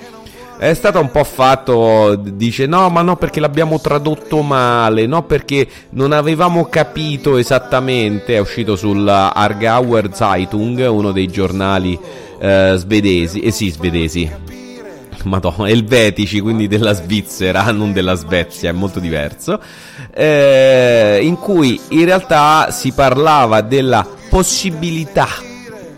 S11: È stato un po' fatto, dice no, ma no perché l'abbiamo tradotto male, no perché non avevamo capito esattamente, è uscito sulla Argauer Zeitung, uno dei giornali eh, svedesi, eh sì, svedesi, madonna, elvetici, quindi della Svizzera, [laughs] non della Svezia, è molto diverso, eh, in cui in realtà si parlava della possibilità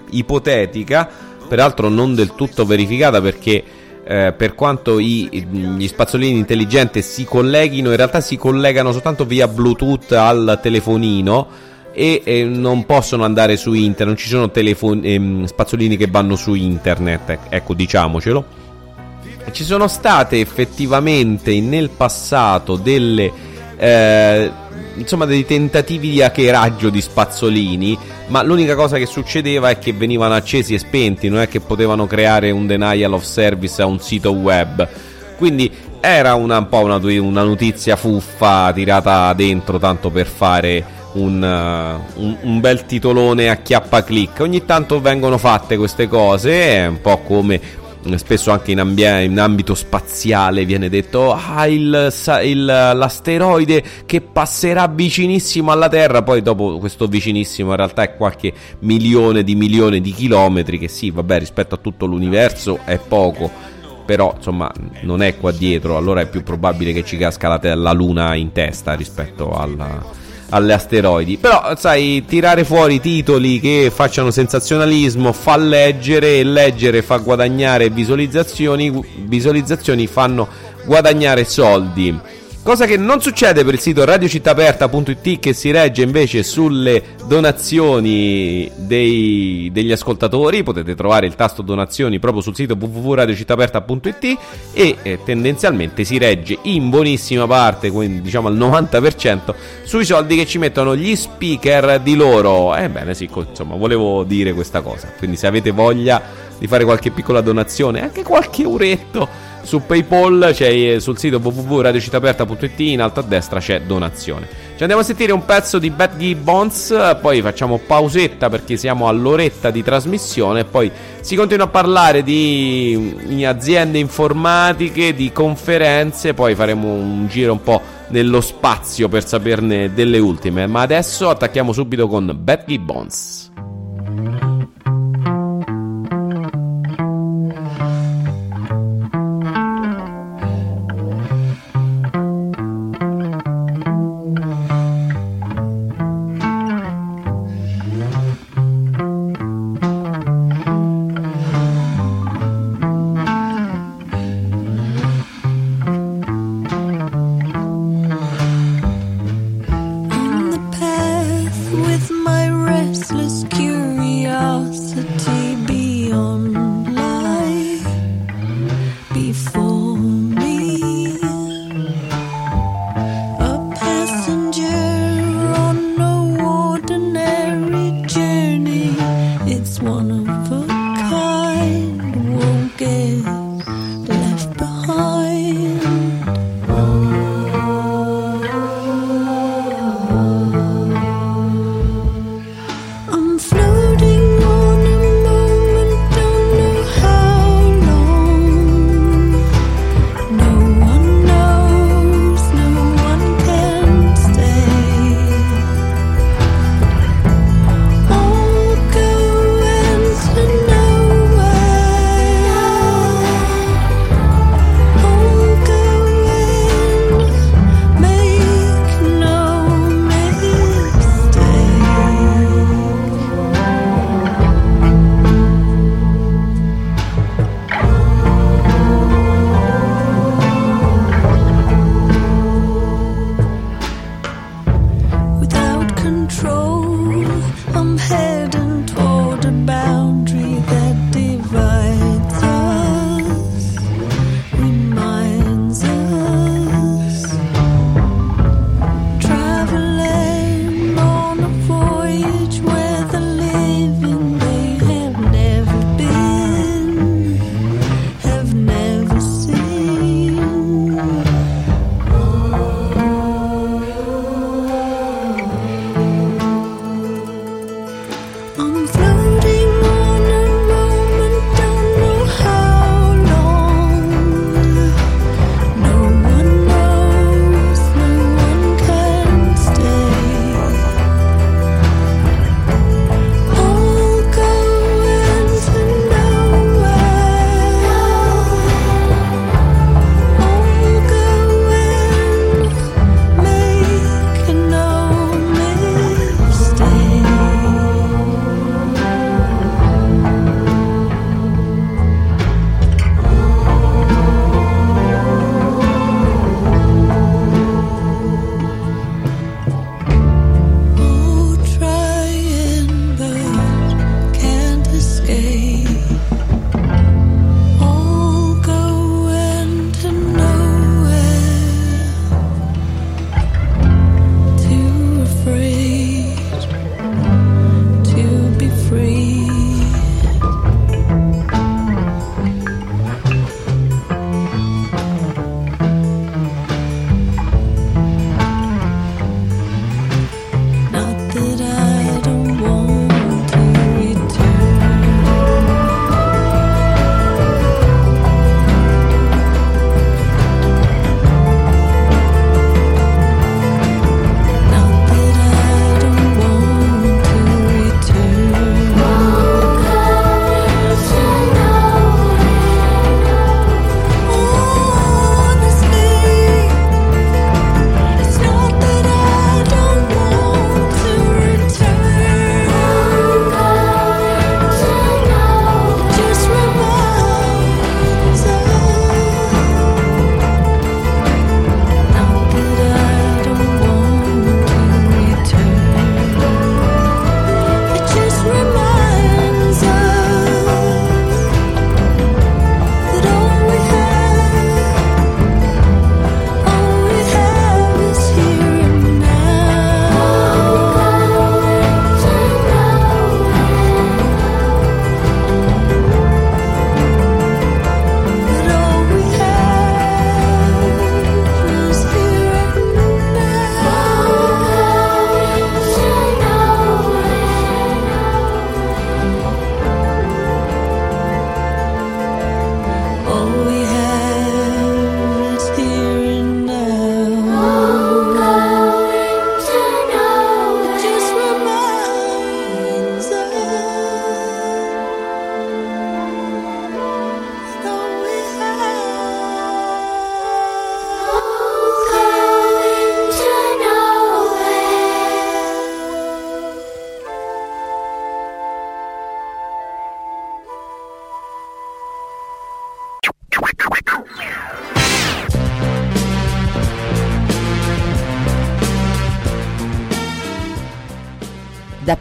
S11: ipotetica, peraltro non del tutto verificata perché eh, per quanto i, gli spazzolini intelligenti si colleghino, in realtà si collegano soltanto via Bluetooth al telefonino e eh, non possono andare su internet, non ci sono telefon- ehm, spazzolini che vanno su internet, ecco diciamocelo. Ci sono state effettivamente nel passato delle eh, insomma dei tentativi di hackeraggio di spazzolini, ma l'unica cosa che succedeva è che venivano accesi e spenti, non è che potevano creare un denial of service a un sito web. Quindi era una, un po' una, una notizia fuffa tirata dentro tanto per fare un, uh, un, un, bel titolone a chiappa click. Ogni tanto vengono fatte queste cose, è un po' come spesso anche in, ambi- in ambito spaziale viene detto ah, il, il, l'asteroide che passerà vicinissimo alla Terra, poi dopo questo vicinissimo in realtà è qualche milione di milioni di chilometri, che sì, vabbè, rispetto a tutto l'universo è poco però insomma non è qua dietro, allora è più probabile che ci casca la, la luna in testa rispetto alla, alle asteroidi. Però, sai, tirare fuori titoli che facciano sensazionalismo fa leggere e leggere fa guadagnare visualizzazioni, visualizzazioni fanno guadagnare soldi. Cosa che non succede per il sito radiocittaperta.it che si regge invece sulle donazioni dei, degli ascoltatori. Potete trovare il tasto donazioni proprio sul sito www.radiocittaperta.it e eh, tendenzialmente si regge in buonissima parte, quindi diciamo al 90%, sui soldi che ci mettono gli speaker di loro. Ebbene sì, insomma, volevo dire questa cosa. Quindi se avete voglia di fare qualche piccola donazione, anche qualche euretto su PayPal, c'è sul sito www.radiocitaperta.it in alto a destra c'è donazione.
S15: Ci andiamo a sentire un pezzo di Bad Gibbons, poi facciamo pausetta perché siamo all'oretta di trasmissione poi si continua a parlare di, di aziende informatiche, di conferenze, poi faremo un giro un po' nello spazio per saperne delle ultime. Ma adesso attacchiamo subito con Bad Gibbons.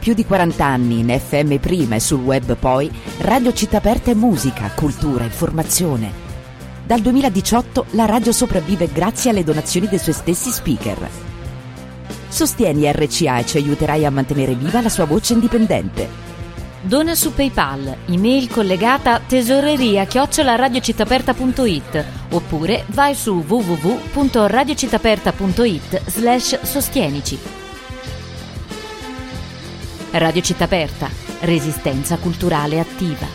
S16: Più di 40 anni in FM prima e sul web poi, Radio Città Aperta è musica, cultura, informazione. Dal 2018 la radio sopravvive grazie alle donazioni dei suoi stessi speaker. Sostieni RCA e ci aiuterai a mantenere viva la sua voce indipendente.
S17: Dona su PayPal, email collegata tesoreria chiocciolaradiocittaperta.it oppure vai su www.radiocittaperta.it slash sostienici. Radio Città Aperta, resistenza culturale attiva.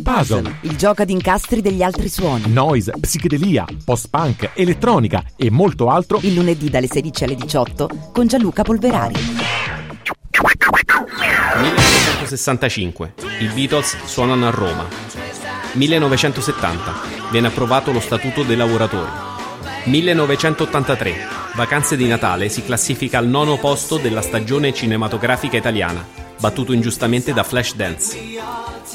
S16: Puzzle, il gioco ad incastri degli altri suoni.
S14: Noise, psichedelia, post-punk, elettronica e molto altro.
S16: Il lunedì dalle 16 alle 18 con Gianluca Polverari.
S18: 1965. I Beatles suonano a Roma. 1970. Viene approvato lo Statuto dei lavoratori. 1983. Vacanze di Natale si classifica al nono posto della stagione cinematografica italiana, battuto ingiustamente da Flashdance.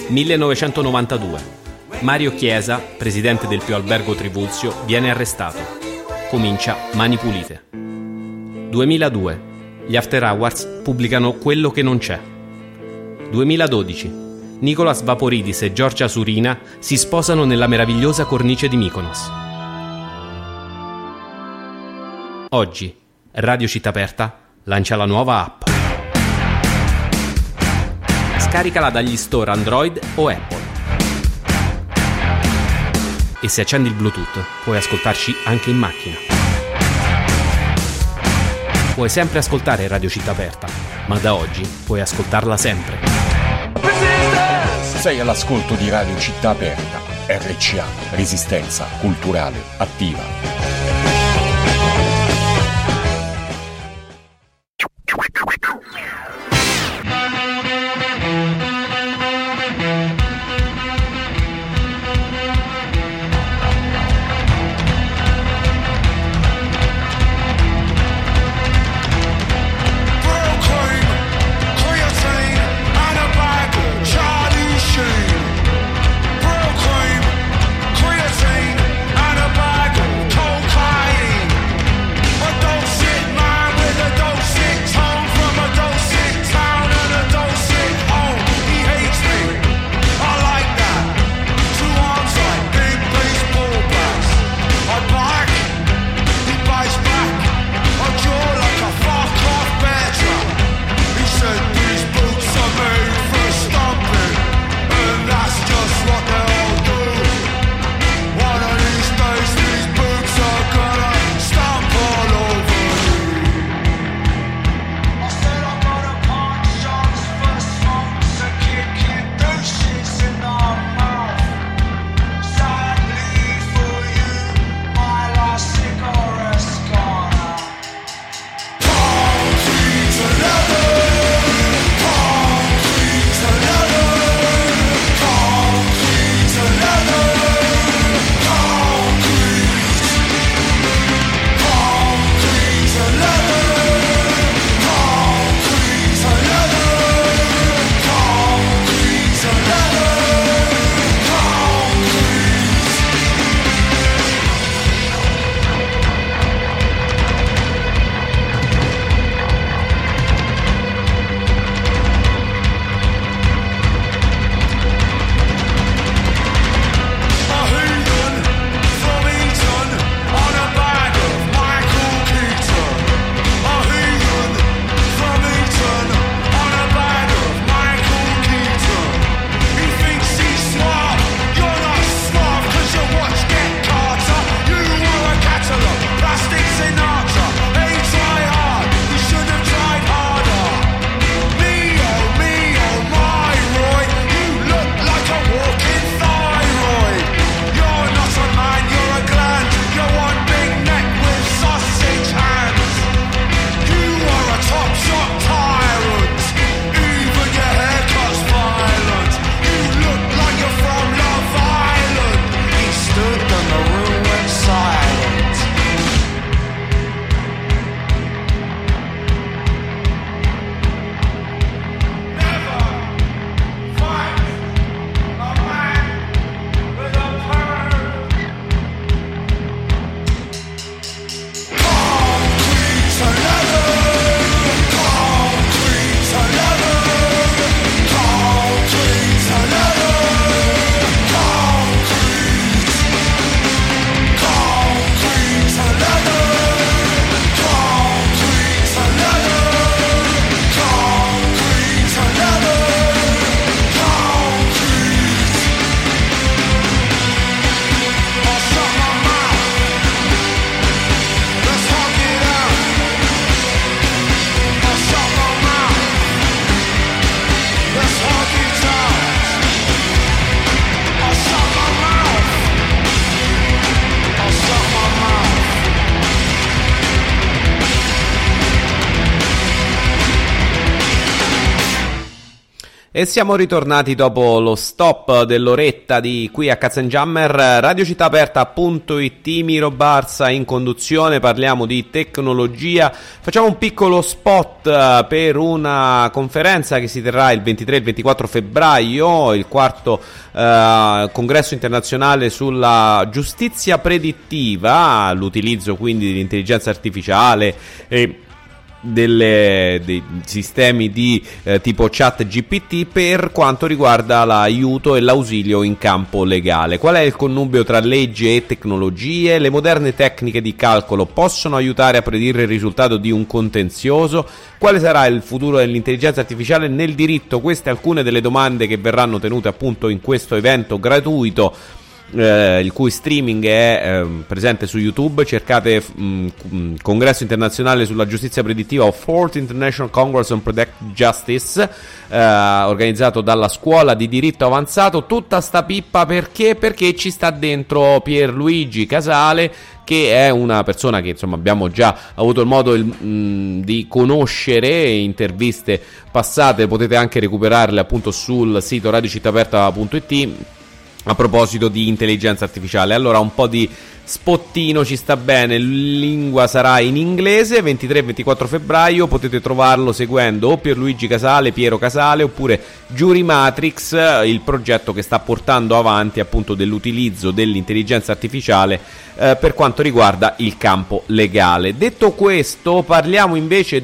S18: 1992. Mario Chiesa, presidente del Pio Albergo Trivulzio, viene arrestato. Comincia Mani Pulite. 2002. Gli After Hours pubblicano Quello che non c'è. 2012. Nicolas Vaporidis e Giorgia Surina si sposano nella meravigliosa cornice di Mykonos. Oggi, Radio Città Aperta lancia la nuova app. Scaricala dagli store Android o Apple. E se accendi il Bluetooth puoi ascoltarci anche in macchina. Puoi sempre ascoltare Radio Città Aperta, ma da oggi puoi ascoltarla sempre.
S14: Sei all'ascolto di Radio Città Aperta, RCA, Resistenza Culturale Attiva.
S11: E siamo ritornati dopo lo stop dell'oretta di qui a Katzenjammer, radiocittaaperta.it, Miro Barza in conduzione, parliamo di tecnologia, facciamo un piccolo spot eh, per una conferenza che si terrà il 23 e il 24 febbraio, il quarto eh, congresso internazionale sulla giustizia predittiva, l'utilizzo quindi dell'intelligenza artificiale e delle, dei sistemi di eh, tipo chat GPT per quanto riguarda l'aiuto e l'ausilio in campo legale. Qual è il connubio tra legge e tecnologie? Le moderne tecniche di calcolo possono aiutare a predire il risultato di un contenzioso? Quale sarà il futuro dell'intelligenza artificiale nel diritto? Queste alcune delle domande che verranno tenute appunto in questo evento gratuito eh, il cui streaming è eh, presente su YouTube. Cercate mh, mm, mm, Congresso internazionale sulla giustizia predittiva o Fourth International Congress on Protect Justice, eh, organizzato dalla scuola di diritto avanzato. Tutta sta pippa perché? Perché ci sta dentro Pierluigi Casale che è una persona che insomma abbiamo già avuto il modo il, mh, mm, di conoscere interviste passate potete anche recuperarle appunto sul sito radiocittaperta.it a proposito di intelligenza artificiale. Allora, un po' di spottino ci sta bene. Lingua sarà in inglese 23-24 febbraio. Potete trovarlo seguendo o Pierluigi Casale, Piero Casale oppure Jury Matrix, il progetto che sta portando avanti appunto dell'utilizzo dell'intelligenza artificiale eh, per quanto riguarda il campo legale. Detto questo, parliamo invece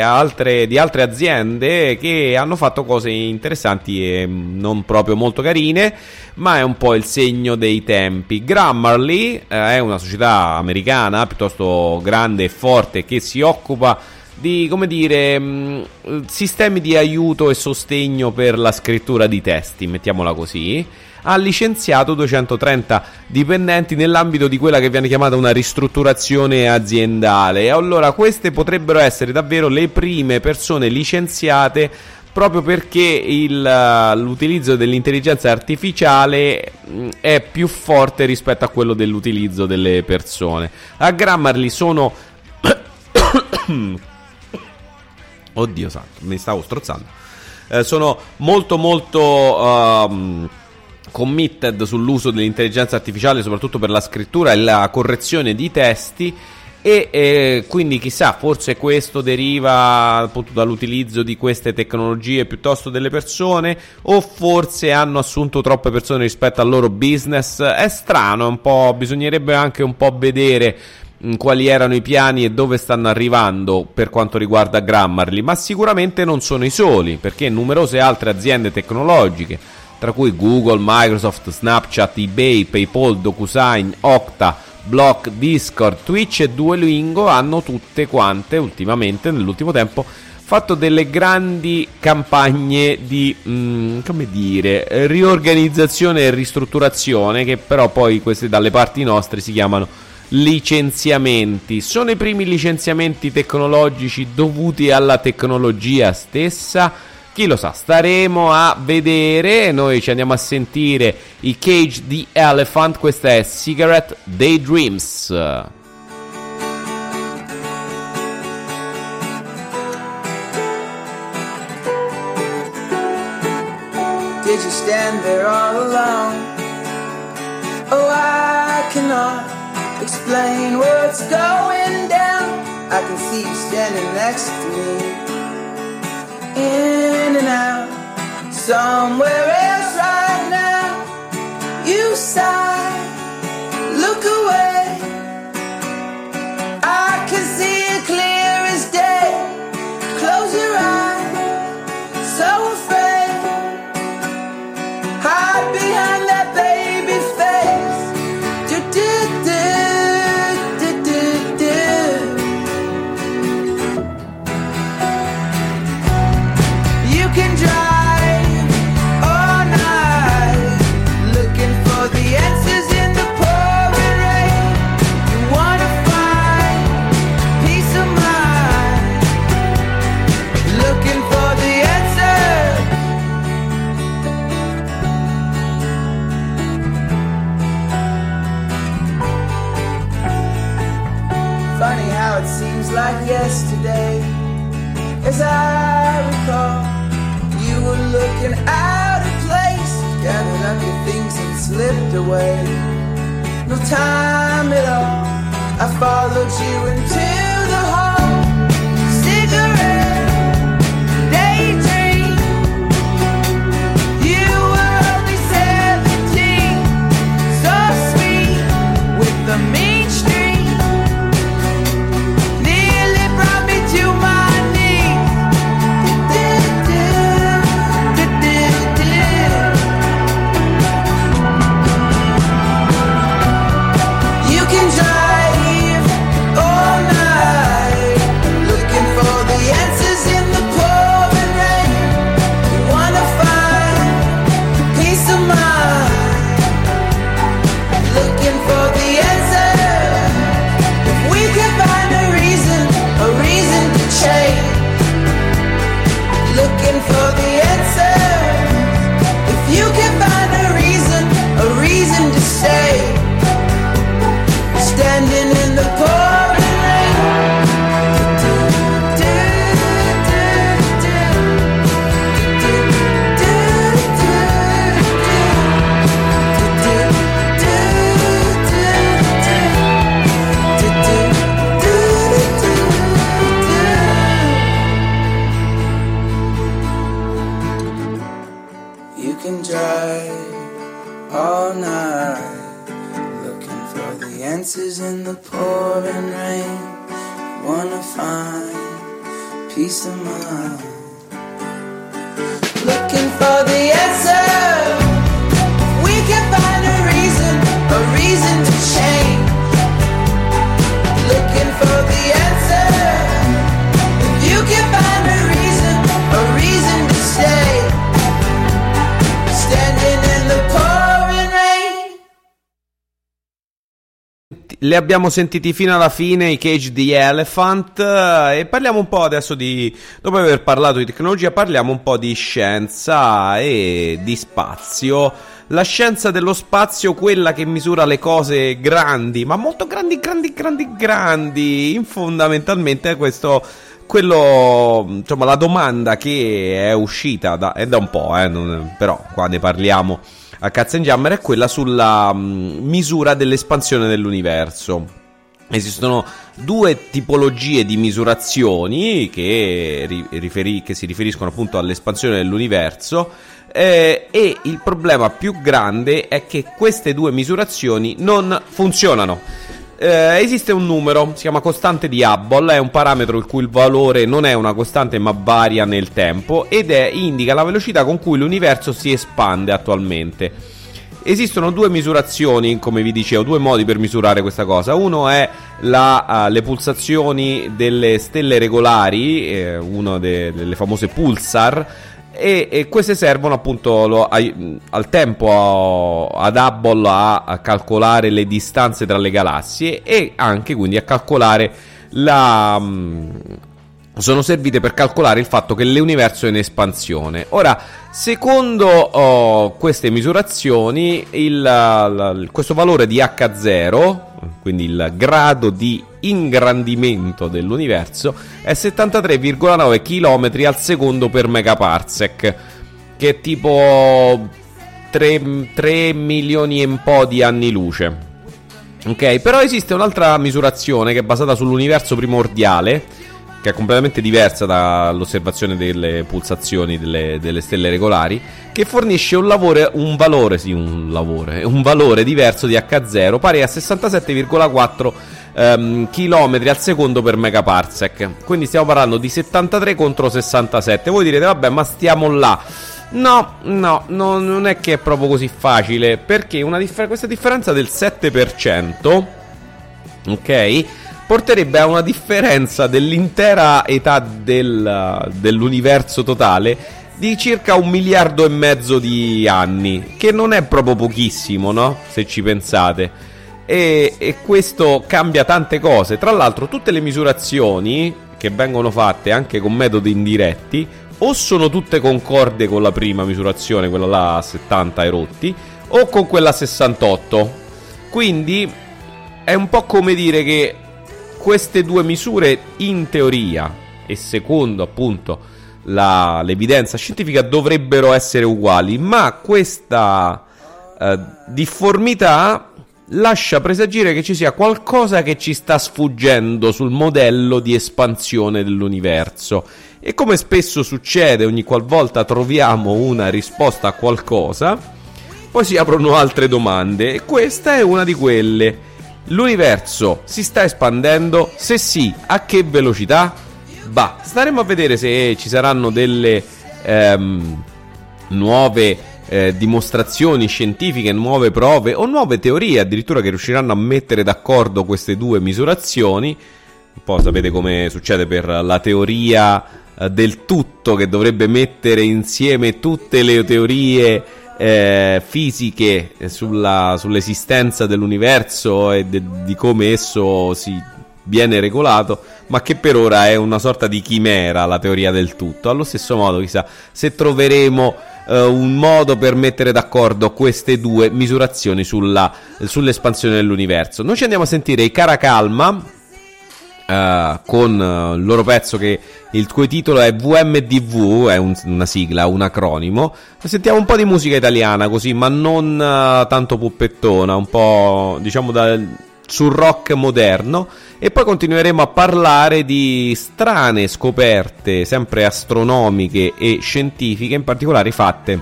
S11: altre, di altre aziende che hanno fatto cose interessanti e non proprio molto carine ma è un po' il segno dei tempi. Grammarly eh, è una società americana piuttosto grande e forte che si occupa di, come dire, mm, sistemi di aiuto e sostegno per la scrittura di testi, mettiamola così. Ha licenziato 230 dipendenti nell'ambito di quella che viene chiamata una ristrutturazione aziendale. Allora queste potrebbero essere davvero le prime persone licenziate proprio perché il, l'utilizzo dell'intelligenza artificiale mm, è più forte rispetto a quello dell'utilizzo delle persone. A Grammarly sono... [coughs] Oddio santo, mi stavo strozzando. Eh, sono molto molto... Um, committed sull'uso dell'intelligenza artificiale soprattutto per la scrittura e la correzione di testi e eh, quindi chissà, forse questo deriva appunto dall'utilizzo di queste tecnologie piuttosto delle persone, o forse hanno assunto troppe persone rispetto al loro business. È strano, un po', bisognerebbe anche un po' vedere quali erano i piani e dove stanno arrivando per quanto riguarda Grammarly, ma sicuramente non sono i soli, perché numerose altre aziende tecnologiche, tra cui Google, Microsoft, Snapchat, eBay, PayPal, DocuSign, Okta, Block, Discord, Twitch e Duolingo hanno tutte quante ultimamente, nell'ultimo tempo, fatto delle grandi campagne di, mm, come dire, riorganizzazione e ristrutturazione che però poi queste dalle parti nostre si chiamano licenziamenti. Sono i primi licenziamenti tecnologici dovuti alla tecnologia stessa? Chi lo sa, staremo a vedere. Noi ci andiamo a sentire i Cage the Elephant. Questa è Cigarette Daydreams.
S12: Did you stand there all alone? Oh, I cannot explain what's going down. I can see you standing next to me. In and out. Somewhere else I recall. You were looking out of place. Gathered up your things and slipped away. No time at all. I followed you into
S11: Li abbiamo sentiti fino alla fine, i Cage the Elephant, eh, e parliamo un po' adesso di, dopo aver parlato di tecnologia, parliamo un po' di scienza e di spazio. La scienza dello spazio, quella che misura le cose grandi, ma molto grandi, grandi, grandi, grandi, fondamentalmente questo quello, insomma, la domanda che è uscita da, è da un po', eh, non- però qua ne parliamo a Katzenjammer è quella sulla mm, misura dell'espansione dell'universo. Esistono due tipologie di misurazioni che, ri- riferi- che si riferiscono appunto all'espansione dell'universo eh, e il problema più grande è che queste due misurazioni non funzionano. Eh, esiste un numero, si chiama costante di Hubble, è un parametro il cui valore non è una costante ma varia nel tempo ed è, indica la velocità con cui l'universo si espande attualmente. Esistono due misurazioni, come vi dicevo, due modi per misurare questa cosa. Uno è la, uh, le pulsazioni delle stelle regolari, eh, una de- delle famose pulsar, e, e queste servono appunto lo- ai- al tempo a- ad Hubble a, a calcolare le distanze tra le galassie e anche quindi a calcolare la... sono servite per calcolare il fatto che l'universo è in espansione. Ora, secondo oh, queste misurazioni, il, la- questo valore di H0, quindi il grado di ingrandimento dell'universo, è 73,9 km al secondo per megaparsec, che è tipo 3, 3 milioni e un po' di anni luce. Ok, però esiste un'altra misurazione che è basata sull'universo primordiale, che è completamente diversa dall'osservazione delle pulsazioni delle, delle stelle regolari, che fornisce un, lavoro, un valore, sì, un lavoro, un valore diverso di H0 pari a 67,4 ehm, km al secondo per megaparsec. Quindi stiamo parlando di 73 contro 67. Voi direte, vabbè, ma stiamo là. No, no, no, non è che è proprio così facile, perché differ- questa differenza del 7%, ok? Porterebbe a una differenza dell'intera età del, dell'universo totale di circa un miliardo e mezzo di anni, che non è proprio pochissimo, no? Se ci pensate. E, e questo cambia tante cose. Tra l'altro, tutte le misurazioni che vengono fatte anche con metodi indiretti o sono tutte concorde con la prima misurazione, quella là a 70 e rotti, o con quella a 68. Quindi è un po' come dire che queste due misure in teoria e secondo appunto la, l'evidenza scientifica dovrebbero essere uguali, ma questa eh, difformità lascia presagire che ci sia qualcosa che ci sta sfuggendo sul modello di espansione dell'universo. E come spesso succede ogni qualvolta troviamo una risposta a qualcosa, poi si aprono altre domande e questa è una di quelle. L'universo si sta espandendo? Se sì, a che velocità? Bah, staremo a vedere se ci saranno delle ehm, nuove eh, dimostrazioni scientifiche, nuove prove o nuove teorie addirittura che riusciranno a mettere d'accordo queste due misurazioni. Un po' sapete come succede per la teoria eh, del tutto che dovrebbe mettere insieme tutte le teorie eh, fisiche sulla, sull'esistenza dell'universo e de, di come esso si viene regolato, ma che per ora è una sorta di chimera la teoria del tutto. Allo stesso modo, chissà se troveremo eh, un modo per mettere d'accordo queste due misurazioni sulla, sull'espansione dell'universo. Noi ci andiamo a sentire i Caracalma. Uh, con uh, il loro pezzo che il cui titolo è VMDV, è un, una sigla, un acronimo. Sentiamo un po' di musica italiana così, ma non uh, tanto puppettona, un po' diciamo da, sul rock moderno e poi continueremo a parlare di strane scoperte, sempre astronomiche e scientifiche, in particolare fatte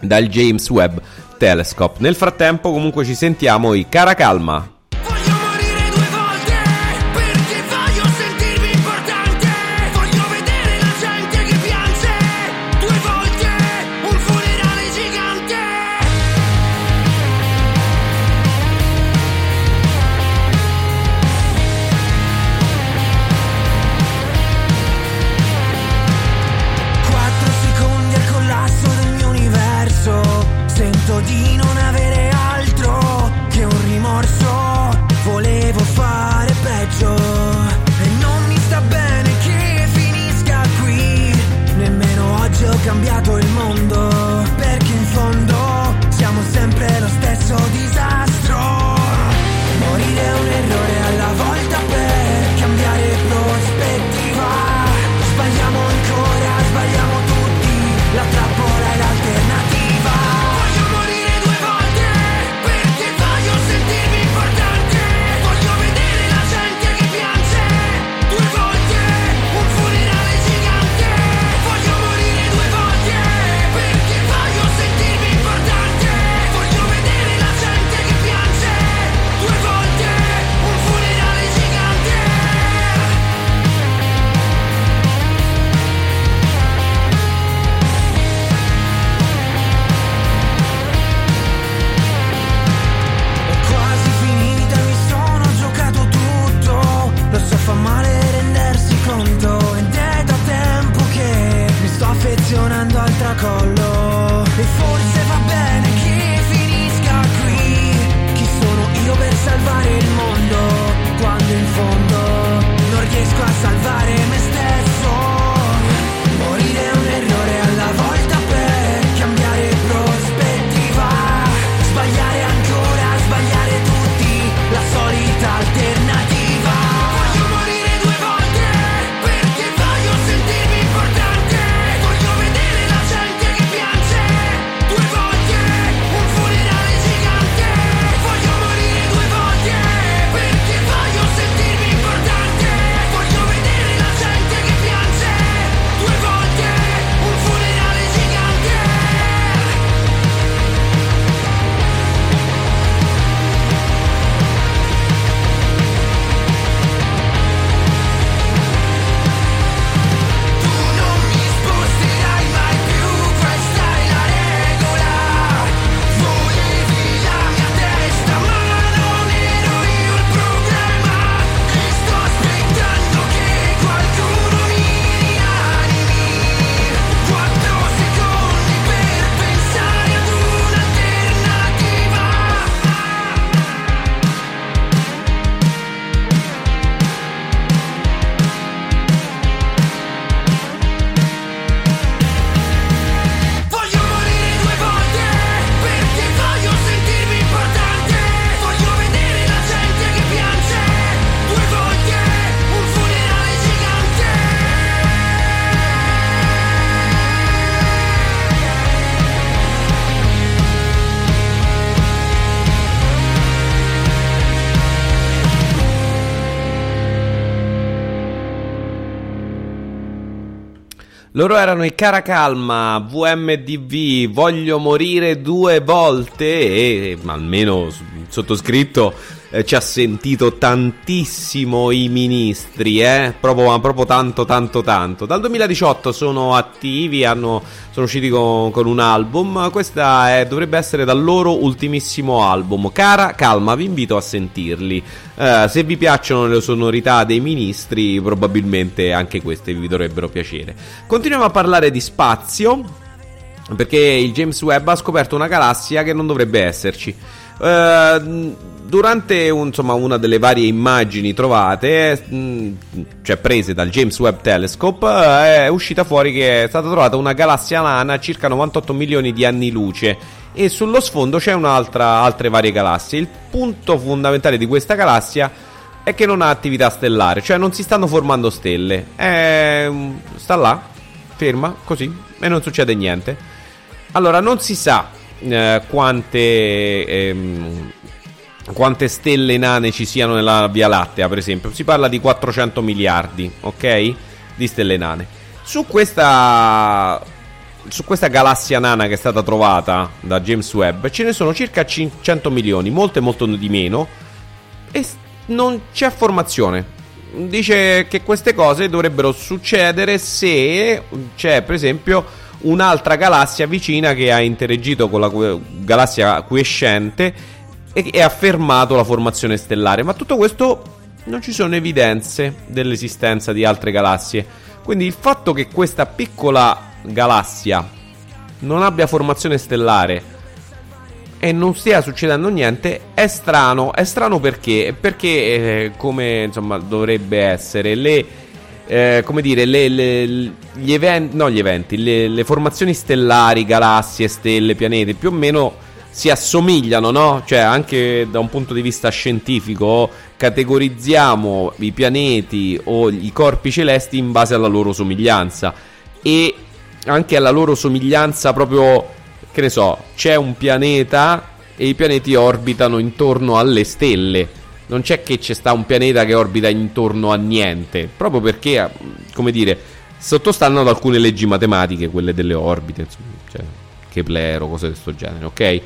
S11: dal James Webb Telescope. Nel frattempo comunque ci sentiamo i Caracalma.
S19: di
S11: Loro erano i Caracalma, VMDV, voglio morire due volte e almeno sottoscritto eh, ci ha sentito tantissimo i ministri, eh? proprio, proprio tanto tanto tanto. Dal 2018 sono attivi, hanno, sono usciti con, con un album, questa dovrebbe essere dal loro ultimissimo album. Cara, calma, vi invito a sentirli. Eh, se vi piacciono le sonorità dei ministri, probabilmente anche queste vi dovrebbero piacere. Continuiamo a parlare di spazio. Perché il James Webb ha scoperto una galassia che non dovrebbe esserci. Uh, durante un, insomma, una delle varie immagini trovate, mm, cioè prese dal James Webb Telescope, è uscita fuori che è stata trovata una galassia nana a circa 98 milioni di anni luce e sullo sfondo c'è un'altra altre varie galassie. Il punto fondamentale di questa galassia è che non ha attività stellare, cioè non si stanno formando stelle. È, sta là, ferma, così, e non succede niente. Allora, non si sa eh, quante ehm, quante stelle nane ci siano nella Via Lattea, per esempio. Si parla di 400 miliardi, ok? Di stelle nane. Su questa su questa galassia nana che è stata trovata da James Webb ce ne sono circa 500 milioni, molte molto di meno e non c'è formazione. Dice che queste cose dovrebbero succedere se c'è per esempio un'altra galassia vicina che ha interagito con la galassia quiescente e, ha fermato la formazione stellare. Ma tutto questo non ci sono evidenze dell'esistenza di altre galassie. Quindi il fatto che questa piccola galassia non abbia formazione stellare e non stia succedendo niente è strano. È strano perché? Perché eh, come insomma dovrebbe essere le eh, come dire, le, le, gli eventi, no gli eventi, le, le formazioni stellari, galassie, stelle, pianeti, più o meno si assomigliano, no? Cioè, anche da un punto di vista scientifico, categorizziamo i pianeti o i corpi celesti in base alla loro somiglianza. E anche alla loro somiglianza, proprio che ne so, c'è un pianeta e i pianeti orbitano intorno alle stelle. Non c'è che c'è sta un pianeta che orbita intorno a niente, proprio perché, come dire, sottostanno ad alcune leggi matematiche, quelle delle orbite, insomma, cioè Kepler o cose di questo genere, ok?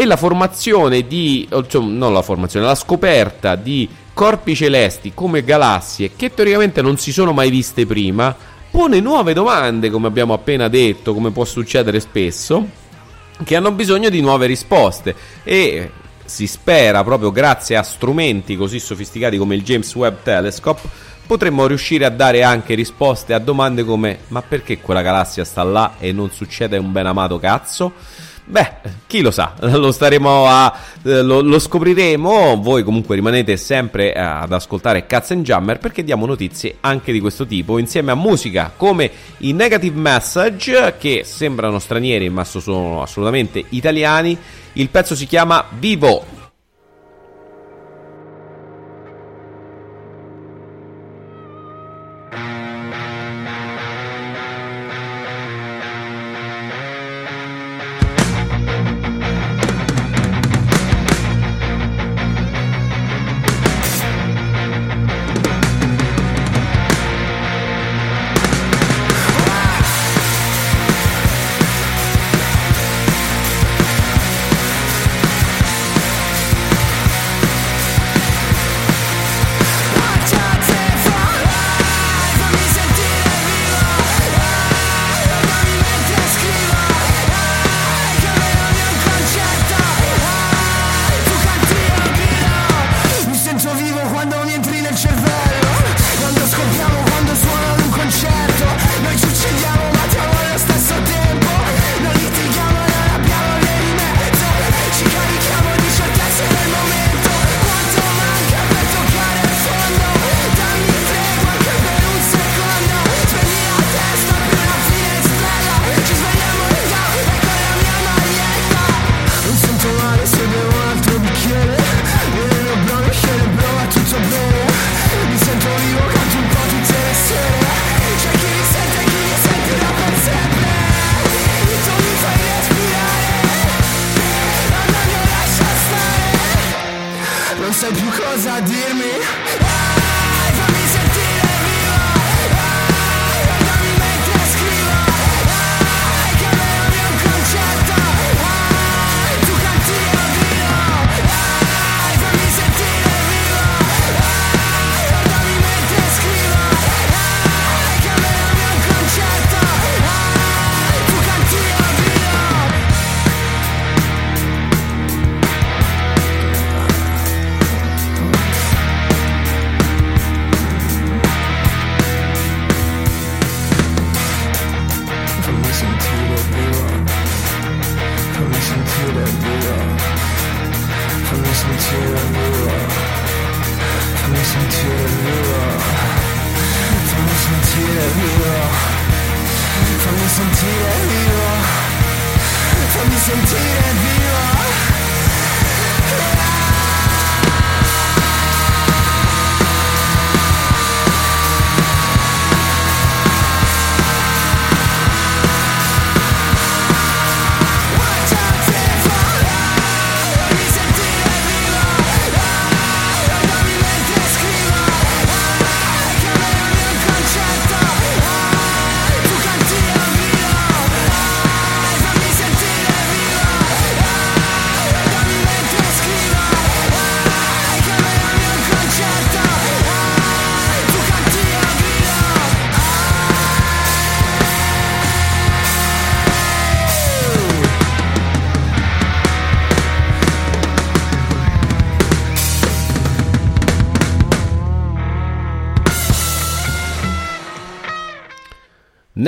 S11: e la formazione di, cioè, non la formazione, la scoperta di corpi celesti come galassie che teoricamente non si sono mai viste prima, pone nuove domande, come abbiamo appena detto, come può succedere spesso, che hanno bisogno di nuove risposte e si spera proprio grazie a strumenti così sofisticati come il James Webb Telescope potremmo riuscire a dare anche risposte a domande come ma perché quella galassia sta là e non succede un ben amato cazzo? Beh, chi lo sa, lo staremo a. Eh, lo, lo, scopriremo. Voi comunque rimanete sempre ad ascoltare Cats and Jammer perché diamo notizie anche di questo tipo, insieme a musica come i Negative Message, che sembrano stranieri ma sono assolutamente italiani. Il pezzo si chiama Vivo.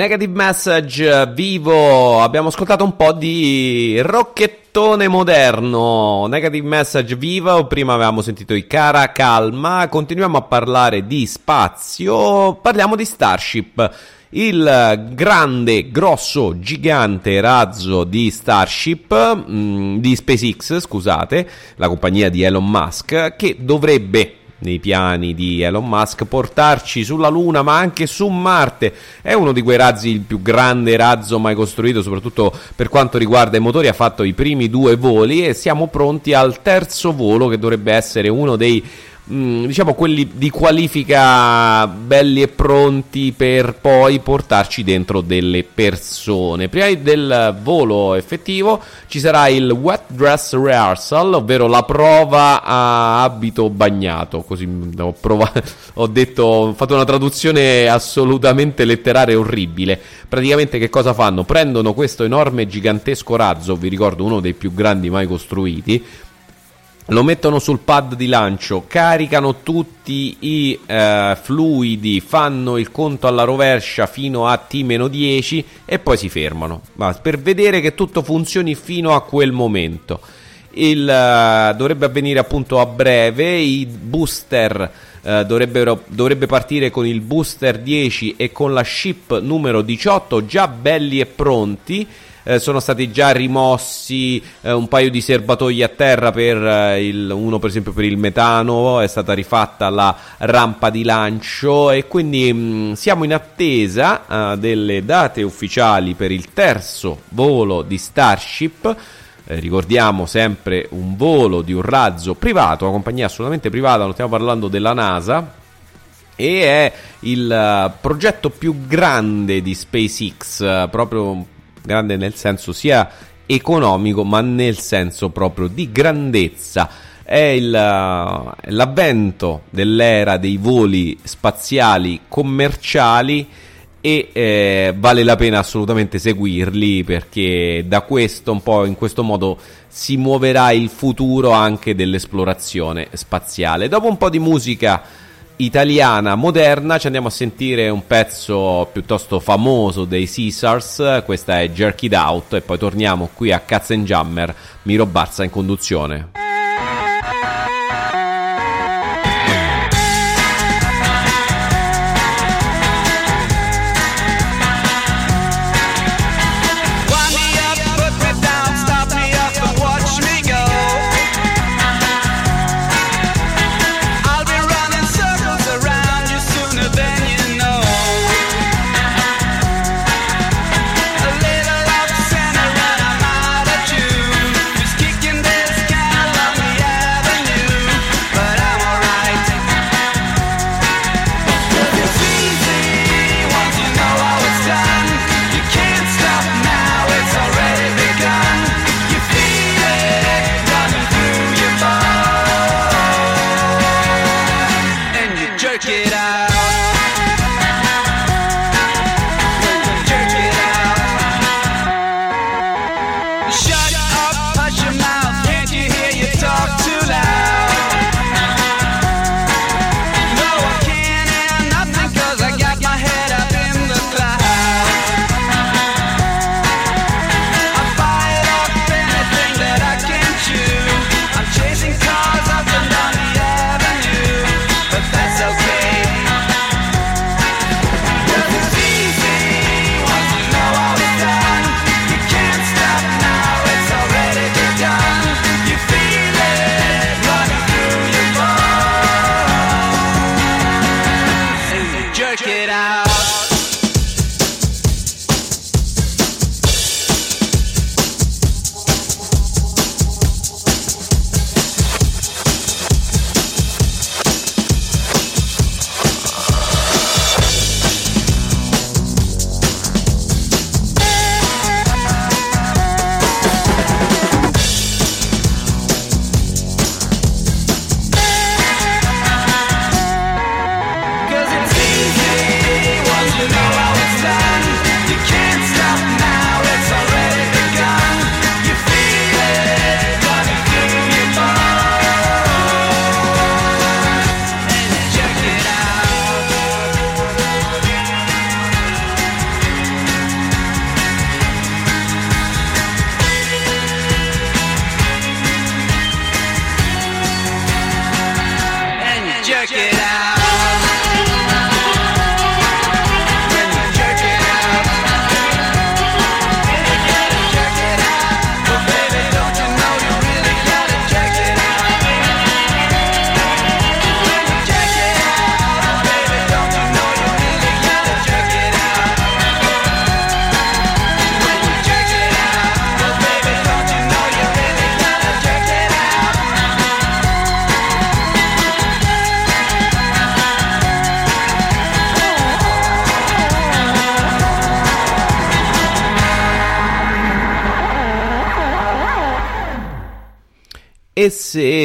S11: Negative Message vivo, abbiamo ascoltato un po' di rocchettone moderno. Negative Message vivo, prima avevamo sentito i Cara Calma, continuiamo a parlare di spazio, parliamo di Starship. Il grande, grosso, gigante razzo di Starship, mm, di SpaceX, scusate, la compagnia di Elon Musk, che dovrebbe nei piani di Elon Musk portarci sulla Luna ma anche su Marte. È uno di quei razzi, il più grande razzo mai costruito, soprattutto per quanto riguarda i motori. Ha fatto i primi due voli e siamo pronti al terzo volo che dovrebbe essere uno dei Mm, diciamo quelli di qualifica belli e pronti per poi portarci dentro delle persone. Prima del volo effettivo ci sarà il wet dress rehearsal, ovvero la prova a abito bagnato. Così ho, provato, [laughs] ho detto, ho fatto una traduzione assolutamente letteraria orribile. Praticamente che cosa fanno? Prendono questo enorme gigantesco razzo, vi ricordo uno dei più grandi mai costruiti lo mettono sul pad di lancio, caricano tutti i eh, fluidi, fanno il conto alla rovescia fino a T-10 e poi si fermano, Ma per vedere che tutto funzioni fino a quel momento. Il, uh, dovrebbe avvenire appunto a breve, i booster uh, dovrebbe partire con il booster 10 e con la ship numero 18 già belli e pronti eh, sono stati già rimossi eh, un paio di serbatoi a terra per eh, il, uno per esempio per il metano, è stata rifatta la rampa di lancio e quindi mh, mm, siamo in attesa eh, delle date ufficiali per il terzo volo di Starship. Ricordiamo sempre un volo di un razzo privato, una compagnia assolutamente privata, non stiamo parlando della NASA, e è il progetto più grande di SpaceX, uh, proprio grande nel senso sia economico, ma nel senso proprio di grandezza. È il, l'avvento dell'era dei voli spaziali commerciali e eh, vale la pena assolutamente seguirli perché da questo un po' in questo modo si muoverà il futuro anche dell'esplorazione spaziale. Dopo un po' di musica italiana moderna. Ci andiamo a sentire un pezzo piuttosto famoso dei Caesars, questa è Jerk It Out e poi torniamo qui a Katzenjammer, Miro Barza in conduzione.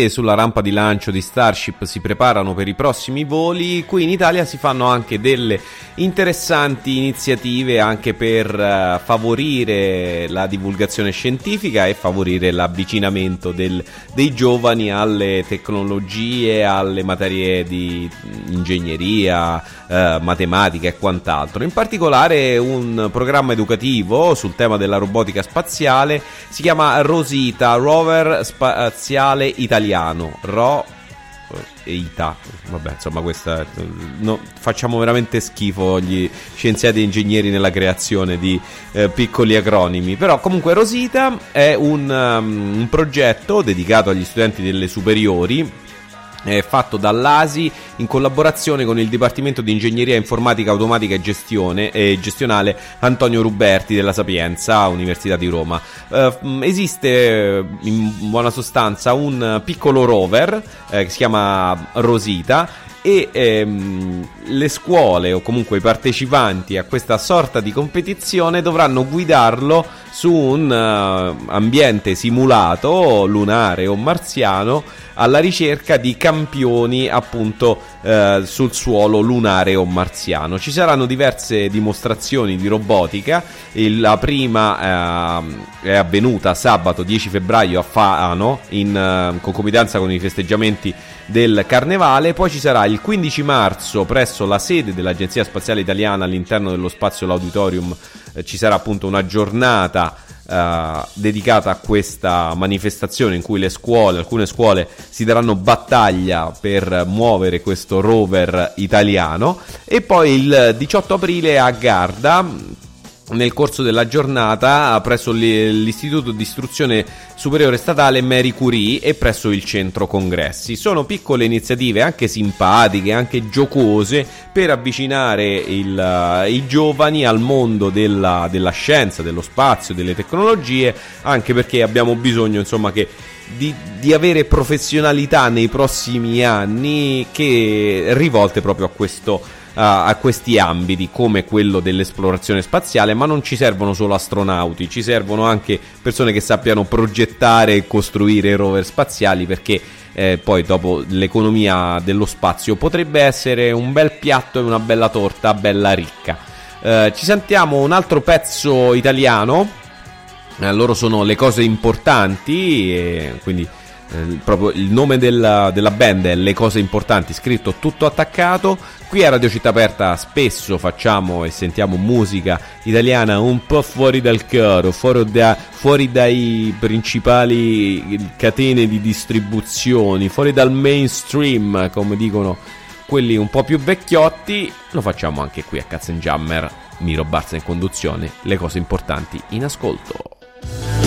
S11: Sulla rampa di lancio di Starship si preparano per i prossimi voli, qui in Italia si fanno anche delle interessanti iniziative anche per uh, favorire la divulgazione scientifica e favorire l'avvicinamento del, dei giovani alle tecnologie, alle materie di ingegneria, uh, matematica e quant'altro. In particolare un programma educativo sul tema della robotica spaziale si chiama Rosita, Rover Spaziale Italiano. Ro e. Vabbè, insomma, questa no, facciamo veramente schifo gli scienziati e ingegneri nella creazione di eh, piccoli acronimi. Però, comunque, Rosita è un, um, un progetto dedicato agli studenti delle superiori è fatto dall'ASI in collaborazione con il Dipartimento di Ingegneria Informatica Automatica e, Gestione, e Gestionale Antonio Ruberti della Sapienza, Università di Roma. Uh, esiste in buona sostanza un piccolo rover eh, che si chiama Rosita e ehm, le scuole o comunque i partecipanti a questa sorta di competizione dovranno guidarlo su un uh, ambiente simulato lunare o marziano alla ricerca di campioni appunto eh, sul suolo lunare o marziano. Ci saranno diverse dimostrazioni di robotica, la prima eh, è avvenuta sabato 10 febbraio a Fano in eh, concomitanza con i festeggiamenti del Carnevale, poi ci sarà il 15 marzo presso la sede dell'Agenzia Spaziale Italiana all'interno dello spazio L'Auditorium eh, ci sarà appunto una giornata Uh, dedicata a questa manifestazione in cui le scuole, alcune scuole si daranno battaglia per muovere questo rover italiano. E poi il 18 aprile a Garda nel corso della giornata presso l'Istituto di Istruzione Superiore Statale Mary Curie e presso il Centro Congressi. Sono piccole iniziative anche simpatiche, anche giocose per avvicinare il, i giovani al mondo della, della, scienza, dello spazio, delle tecnologie, anche perché abbiamo bisogno insomma che di, di, avere professionalità nei prossimi anni che rivolte proprio a questo a questi ambiti come quello dell'esplorazione spaziale, ma non ci servono solo astronauti, ci servono anche persone che sappiano progettare e costruire rover spaziali perché eh, poi dopo l'economia dello spazio potrebbe essere un bel piatto e una bella torta bella ricca. Eh, ci sentiamo un altro pezzo italiano. Eh, loro sono le cose importanti, e quindi eh, proprio il nome della, della, band è Le cose importanti, scritto tutto attaccato. Qui a Radio Città Aperta spesso facciamo e sentiamo musica italiana un po' fuori dal coro, fuori, da, fuori dai principali catene di distribuzioni, fuori dal mainstream, come dicono quelli un po' più vecchiotti. Lo facciamo anche qui a Katzenjammer. Miro Barza in conduzione, le cose importanti in ascolto.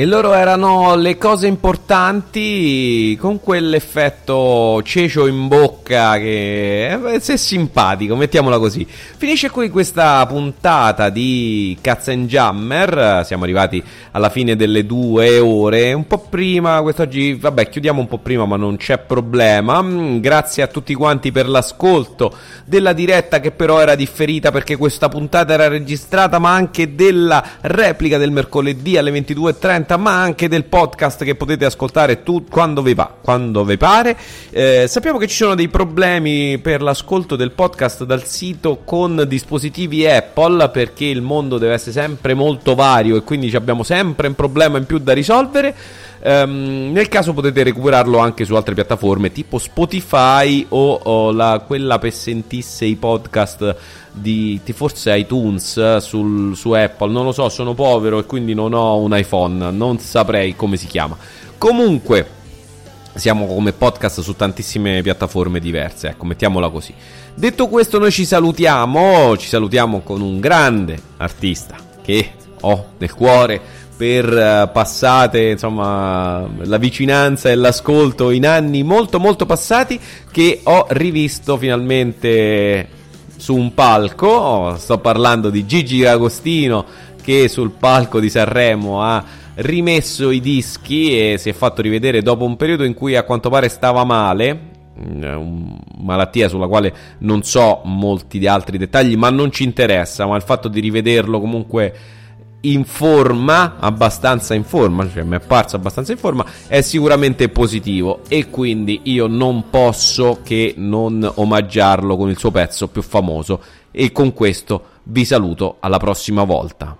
S11: E loro erano le cose importanti con quell'effetto cecio in bocca che eh, è simpatico, mettiamola così. Finisce qui questa puntata di Katzenjammer, siamo arrivati alla fine delle due ore, un po' prima, quest'oggi, vabbè chiudiamo un po' prima ma non c'è problema. Mm, grazie a tutti quanti per l'ascolto della diretta che però era differita perché questa puntata era registrata ma anche della replica del mercoledì alle 22.30 ma anche del podcast che potete ascoltare tu, quando, vi va, quando vi pare. Eh, sappiamo che ci sono dei problemi per l'ascolto del podcast dal sito con dispositivi Apple perché il mondo deve essere sempre molto vario e quindi abbiamo sempre un problema in più da risolvere. Um, nel caso potete recuperarlo anche su altre piattaforme tipo Spotify o, o la, quella per sentisse i podcast di, forse iTunes eh, sul, su Apple, non lo so, sono povero e quindi non ho un iPhone, non saprei come si chiama. Comunque siamo come podcast su tantissime piattaforme diverse, ecco, mettiamola così. Detto questo, noi ci salutiamo, ci salutiamo con un grande artista che ho nel cuore per uh, passate, insomma, la vicinanza e l'ascolto in anni molto molto passati che ho rivisto finalmente su un palco. Oh, sto parlando di Gigi Agostino che sul palco di Sanremo ha rimesso i dischi e si è fatto rivedere dopo un periodo in cui a quanto pare stava male, mm, malattia sulla quale non so molti altri dettagli, ma non ci interessa, ma il fatto di rivederlo comunque in forma, abbastanza in forma, cioè mi è apparso abbastanza in forma, è sicuramente positivo e quindi io non posso che non omaggiarlo con il suo pezzo più famoso e con questo vi saluto alla prossima volta.